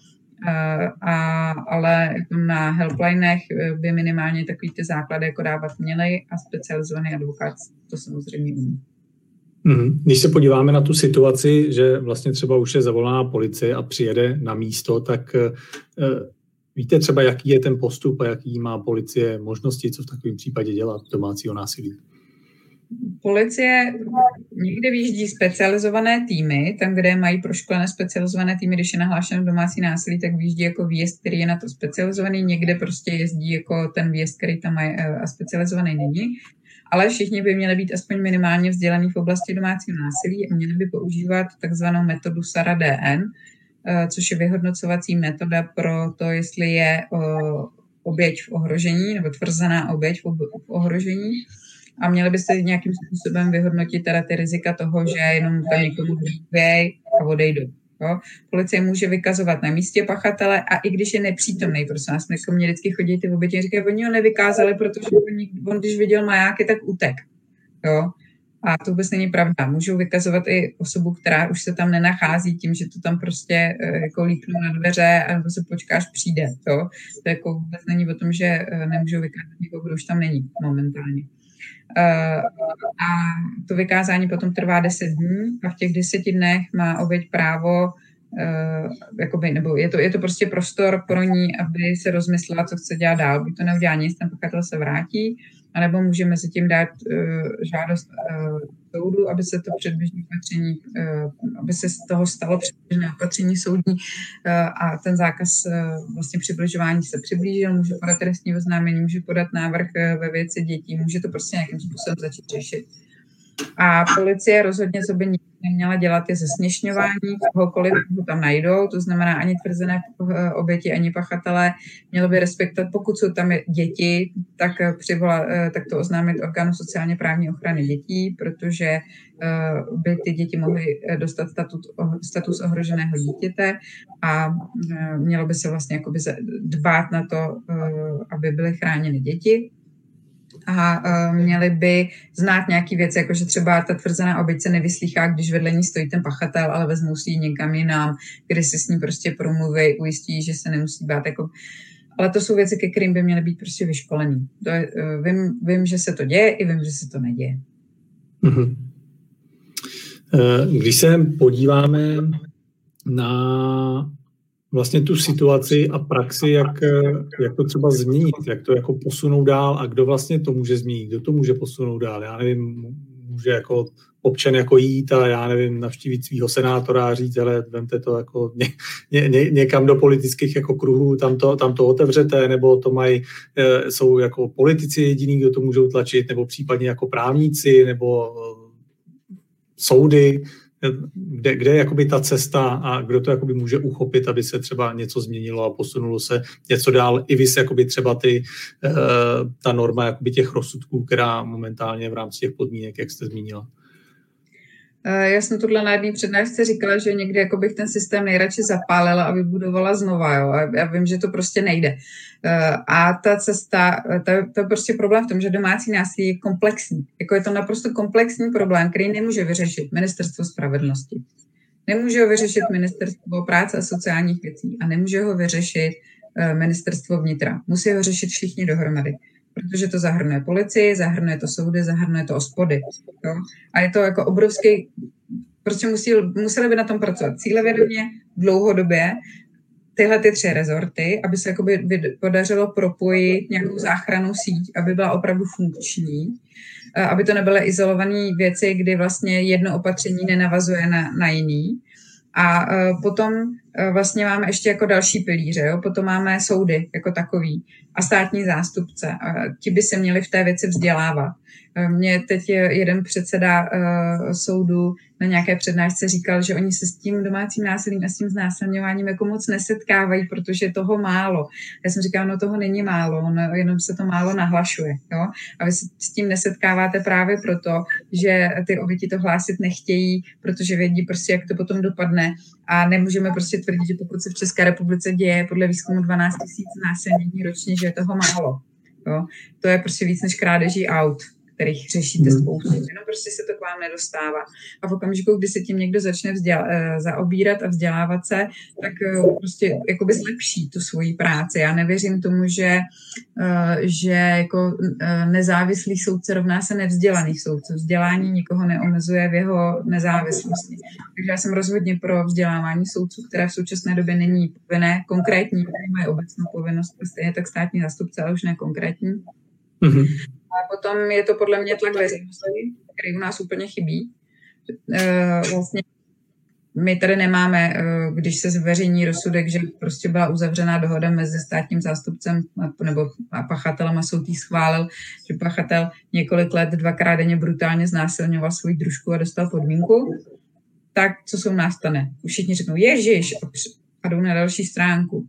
a, ale jako na helplinech by minimálně takový ty základy jako dávat měli a specializovaný advokát to samozřejmě umí.
Mhm. Když se podíváme na tu situaci, že vlastně třeba už je zavolaná policie a přijede na místo, tak eh, víte třeba, jaký je ten postup a jaký má policie možnosti, co v takovém případě dělat domácího násilí?
policie někde vyjíždí specializované týmy, tam, kde mají proškolené specializované týmy, když je nahlášeno domácí násilí, tak vyjíždí jako výjezd, který je na to specializovaný, někde prostě jezdí jako ten výjezd, který tam mají eh, a specializovaný není. Ale všichni by měli být aspoň minimálně vzdělaní v oblasti domácího násilí a měli by používat takzvanou metodu SARA DN, eh, což je vyhodnocovací metoda pro to, jestli je oběť v ohrožení nebo tvrzená oběť v ohrožení a měli byste nějakým způsobem vyhodnotit teda ty rizika toho, že jenom tam někomu vyvěj a odejdou. Jo? Policie může vykazovat na místě pachatele a i když je nepřítomný, prosím nás, jako mě vždycky chodí ty oběti a říkají, oni ho nevykázali, protože on, když viděl majáky, tak utek. Jo? A to vůbec není pravda. Můžou vykazovat i osobu, která už se tam nenachází tím, že to tam prostě eh, jako líknou na dveře a nebo se počkáš přijde. To, to jako vůbec není o tom, že eh, nemůžou vykázat někoho, kdo už tam není momentálně. Eh, a to vykázání potom trvá 10 dní a v těch deseti dnech má oběť právo Uh, jakoby, nebo je to, je to prostě prostor pro ní, aby se rozmyslela, co chce dělat dál. Buď to neudělá nic, ten pachatel se vrátí, anebo můžeme si tím dát uh, žádost uh, soudu, aby se to předběžné opatření, uh, aby se z toho stalo předběžné opatření soudní uh, a ten zákaz uh, vlastně přibližování se přiblížil, může podat trestní oznámení, může podat návrh uh, ve věci dětí, může to prostě nějakým způsobem začít řešit. A policie rozhodně, co by nikdy neměla dělat, je zesměšňování kohokoliv, koho tam najdou, to znamená ani tvrzené eh, oběti, ani pachatelé. Mělo by respektovat, pokud jsou tam děti, tak, eh, přivola, eh, tak to oznámit orgánu sociálně právní ochrany dětí, protože by ty děti mohly dostat statut, status ohroženého dítěte. A mělo by se vlastně dbát na to, aby byly chráněny děti a uh, měli by znát nějaký věc, jako že třeba ta tvrzená oběť se nevyslýchá, když vedle ní stojí ten pachatel, ale vezmou si ji někam jinam, kde si s ní prostě promluví, ujistí, že se nemusí bát. Jako, ale to jsou věci, ke kterým by měly být prostě vyškolený. To je, uh, vím, vím, že se to děje, i vím, že se to neděje. Mm-hmm.
Když se podíváme na vlastně tu situaci a praxi, jak, jak to třeba změnit, jak to jako posunout dál a kdo vlastně to může změnit, kdo to může posunout dál. Já nevím, může jako občan jako jít a já nevím, navštívit svého senátora a říct, ale vemte to jako ně, ně, ně, někam do politických jako kruhů, tam to, tam to otevřete, nebo to mají, eh, jsou jako politici jediný, kdo to můžou tlačit, nebo případně jako právníci, nebo soudy, kde, kde je jakoby ta cesta a kdo to jakoby může uchopit, aby se třeba něco změnilo a posunulo se něco dál. I vy se jakoby třeba ty, eh, ta norma jakoby těch rozsudků, která momentálně v rámci těch podmínek, jak jste zmínila.
Eh, já jsem tohle na jedné přednášce říkala, že někdy jako bych ten systém nejradši zapálila a vybudovala znova. Jo? A já vím, že to prostě nejde. Eh, a ta cesta, to, to je prostě problém v tom, že domácí násilí je komplexní. Jako je to naprosto komplexní problém, který nemůže vyřešit ministerstvo spravedlnosti. Nemůže ho vyřešit ministerstvo práce a sociálních věcí a nemůže ho vyřešit eh, ministerstvo vnitra. Musí ho řešit všichni dohromady protože to zahrnuje policii, zahrnuje to soudy, zahrnuje to ospody. Jo? A je to jako obrovský, prostě musí, museli by na tom pracovat cílevědomě, dlouhodobě, tyhle ty tři rezorty, aby se jakoby podařilo propojit nějakou záchranou síť, aby byla opravdu funkční, aby to nebyly izolované věci, kdy vlastně jedno opatření nenavazuje na, na jiný. A e, potom e, vlastně máme ještě jako další pilíře, jo? potom máme soudy jako takový a státní zástupce. Ti by se měli v té věci vzdělávat. Mě teď jeden předseda uh, soudu na nějaké přednášce říkal, že oni se s tím domácím násilím a s tím znásilňováním jako moc nesetkávají, protože je toho málo. Já jsem říkala, no toho není málo, no, jenom se to málo nahlašuje. Jo? A vy se s tím nesetkáváte právě proto, že ty oběti to hlásit nechtějí, protože vědí prostě, jak to potom dopadne. A nemůžeme prostě tvrdit, že pokud se v České republice děje podle výzkumu 12 000 násilnění ročně, že je toho málo. Jo? To je prostě víc než krádeží aut kterých řešíte hmm. spoustu, jenom prostě se to k vám nedostává. A v okamžiku, kdy se tím někdo začne eh, zaobírat a vzdělávat se, tak eh, prostě jakoby zlepší tu svoji práci. Já nevěřím tomu, že, eh, že jako nezávislý soudce rovná se nevzdělaný soudce. Vzdělání nikoho neomezuje v jeho nezávislosti. Takže já jsem rozhodně pro vzdělávání soudců, které v současné době není povinné, konkrétní, mají obecnou povinnost, stejně tak státní zastupce, ale už ne konkrétní. Mm-hmm. A potom je to podle mě tlak veřejnosti, který u nás úplně chybí. E, vlastně my tady nemáme, e, když se zveřejní rozsudek, že prostě byla uzavřená dohoda mezi státním zástupcem nebo pachatelem a soud schválil, že pachatel několik let dvakrát denně brutálně znásilňoval svou družku a dostal podmínku, tak co jsou nastane? Všichni řeknou, ježiš, a jdou na další stránku.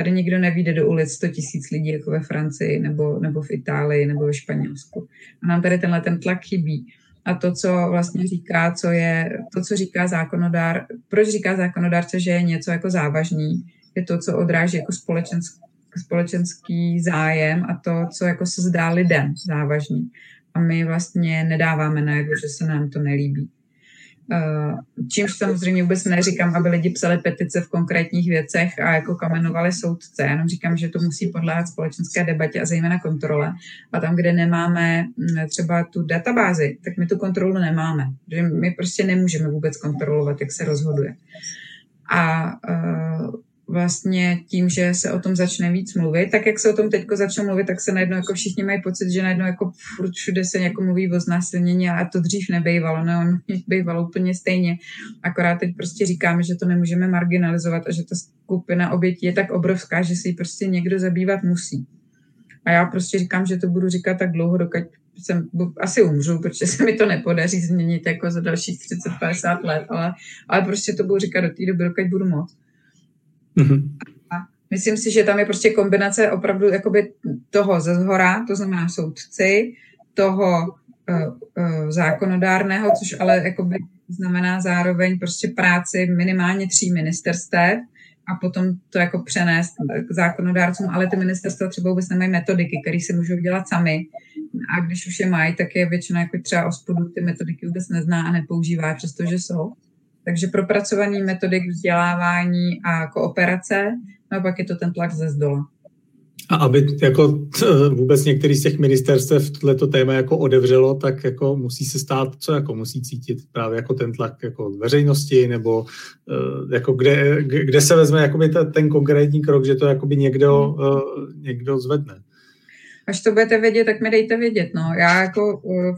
Tady nikdo nevíde do ulic 100 tisíc lidí, jako ve Francii, nebo, nebo v Itálii, nebo ve Španělsku. A nám tady tenhle ten tlak chybí. A to, co vlastně říká, co je, to, co říká zákonodár, proč říká zákonodárce, že je něco jako závažný, je to, co odráží jako společenský, společenský zájem a to, co jako se zdá lidem závažný. A my vlastně nedáváme najevo, že se nám to nelíbí. Eh, čímž samozřejmě vůbec neříkám, aby lidi psali petice v konkrétních věcech a jako kamenovali soudce. Jenom říkám, že to musí podléhat společenské debatě a zejména kontrole. A tam, kde nemáme mm, třeba tu databázi, tak my tu kontrolu nemáme. My prostě nemůžeme vůbec kontrolovat, jak se rozhoduje. A uh, vlastně tím, že se o tom začne víc mluvit, tak jak se o tom teď začne mluvit, tak se najednou jako všichni mají pocit, že najednou jako furt všude se jako mluví o znásilnění a to dřív nebejvalo, no on bývalo úplně stejně. Akorát teď prostě říkáme, že to nemůžeme marginalizovat a že ta skupina obětí je tak obrovská, že si prostě někdo zabývat musí. A já prostě říkám, že to budu říkat tak dlouho, dokud jsem, asi umřu, protože se mi to nepodaří změnit jako za dalších 30-50 let, ale, ale prostě to budu říkat do té doby, dokud budu moc. Mm-hmm. A myslím si, že tam je prostě kombinace opravdu jakoby toho ze zhora, to znamená soudci, toho uh, uh, zákonodárného, což ale jakoby znamená zároveň prostě práci minimálně tří ministerstev a potom to jako přenést k zákonodárcům, ale ty ministerstva třeba vůbec nemají metodiky, které si můžou dělat sami. A když už je mají, tak je většina jako třeba ospodu ty metodiky vůbec nezná a nepoužívá, přestože jsou. Takže propracovaný metodik vzdělávání a kooperace, no a pak je to ten tlak ze zdola.
A aby jako vůbec některý z těch ministerstev tohleto téma jako odevřelo, tak jako musí se stát, co jako musí cítit právě jako ten tlak jako veřejnosti, nebo eh, jako kde, kde se vezme jakoby ten konkrétní krok, že to jakoby někdo, hmm. někdo zvedne.
Až to budete vědět, tak mi dejte vědět. No. Já jako eh,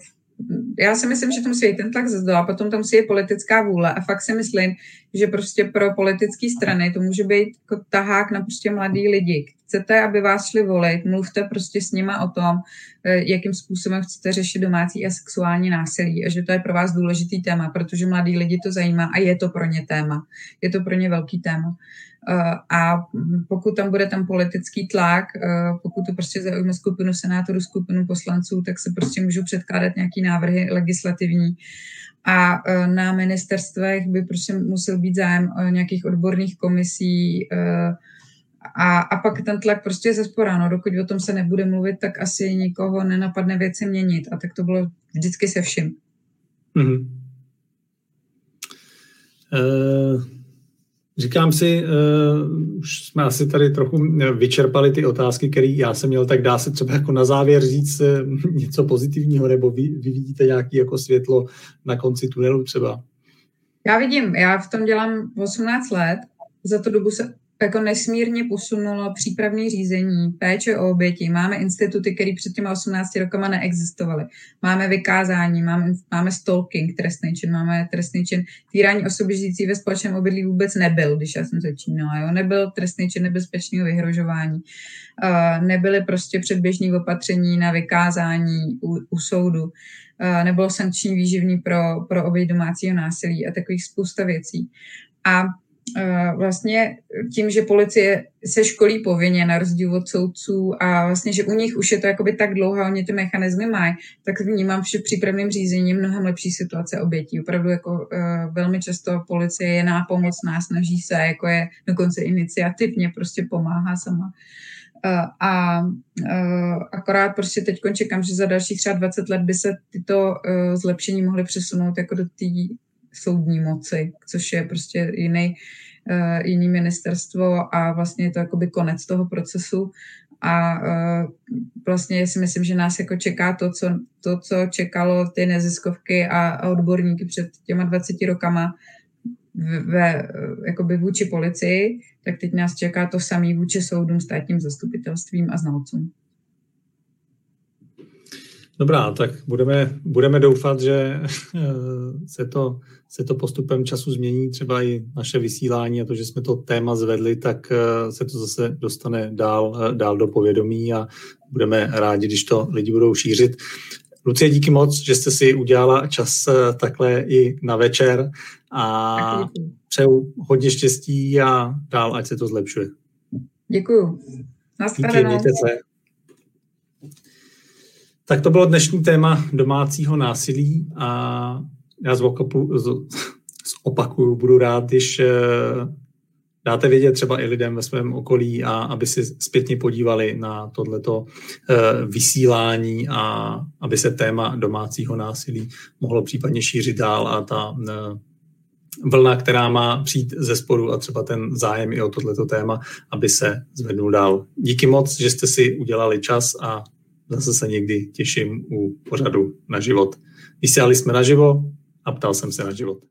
já si myslím, že to musí být ten tlak ze zdola, potom to musí být politická vůle a fakt si myslím, že prostě pro politické strany to může být jako tahák na prostě mladý lidi. Chcete, aby vás šli volit, mluvte prostě s nima o tom, eh, jakým způsobem chcete řešit domácí a sexuální násilí a že to je pro vás důležitý téma, protože mladý lidi to zajímá a je to pro ně téma. Je to pro ně velký téma. Eh, a pokud tam bude tam politický tlak, eh, pokud to prostě zaujme skupinu senátorů, skupinu poslanců, tak se prostě můžou předkládat nějaký návrhy legislativní. A na ministerstvech by prostě musel být zájem nějakých odborných komisí a, a pak ten tlak prostě je ze spora. No, dokud o tom se nebude mluvit, tak asi nikoho nenapadne věci měnit. A tak to bylo vždycky se vším. Mm-hmm.
Uh... Říkám si, uh, už jsme asi tady trochu vyčerpali ty otázky, které já jsem měl, tak dá se třeba jako na závěr říct uh, něco pozitivního, nebo vy, vy vidíte nějaké jako světlo na konci tunelu třeba?
Já vidím, já v tom dělám 18 let, za tu dobu se jako nesmírně posunulo přípravné řízení, péče o oběti. Máme instituty, které před těma 18 rokama neexistovaly. Máme vykázání, máme, máme stalking, trestný čin, máme trestný čin. Týrání osoby žijící ve společném obydlí vůbec nebyl, když já jsem začínala. Jo? Nebyl trestný čin nebezpečného vyhrožování. Uh, nebyly prostě předběžní opatření na vykázání u, u soudu. Uh, nebylo sankční výživní pro, pro oběť domácího násilí a takových spousta věcí. A vlastně tím, že policie se školí povinně na rozdíl od soudců a vlastně, že u nich už je to jakoby tak dlouho, oni ty mechanismy mají, tak vnímám, že v přípravném řízení mnohem lepší situace obětí. Opravdu jako uh, velmi často policie je nápomocná, snaží se, jako je dokonce iniciativně, prostě pomáhá sama. Uh, a uh, akorát prostě teď čekám, že za dalších třeba 20 let by se tyto uh, zlepšení mohly přesunout jako do té soudní moci, což je prostě jiný, uh, jiný ministerstvo a vlastně je to jakoby konec toho procesu a uh, vlastně si myslím, že nás jako čeká to, co, to, co čekalo ty neziskovky a, odborníky před těma 20 rokama ve, jakoby vůči policii, tak teď nás čeká to samý vůči soudům, státním zastupitelstvím a znalcům.
Dobrá, tak budeme, budeme doufat, že se to, se to postupem času změní, třeba i naše vysílání a to, že jsme to téma zvedli, tak eh, se to zase dostane dál, eh, dál do povědomí a budeme rádi, když to lidi budou šířit. Lucie, díky moc, že jste si udělala čas eh, takhle i na večer a přeju hodně štěstí a dál, ať se to zlepšuje.
Děkuju.
Díky, mějte se. Tak to bylo dnešní téma domácího násilí a já zopakuju, budu rád, když eh, dáte vědět třeba i lidem ve svém okolí a aby si zpětně podívali na tohleto eh, vysílání a aby se téma domácího násilí mohlo případně šířit dál a ta eh, vlna, která má přijít ze spodu a třeba ten zájem i o tohleto téma, aby se zvednul dál. Díky moc, že jste si udělali čas a zase se někdy těším u pořadu na život. Vysílali jsme naživo a ptal jsem se na život.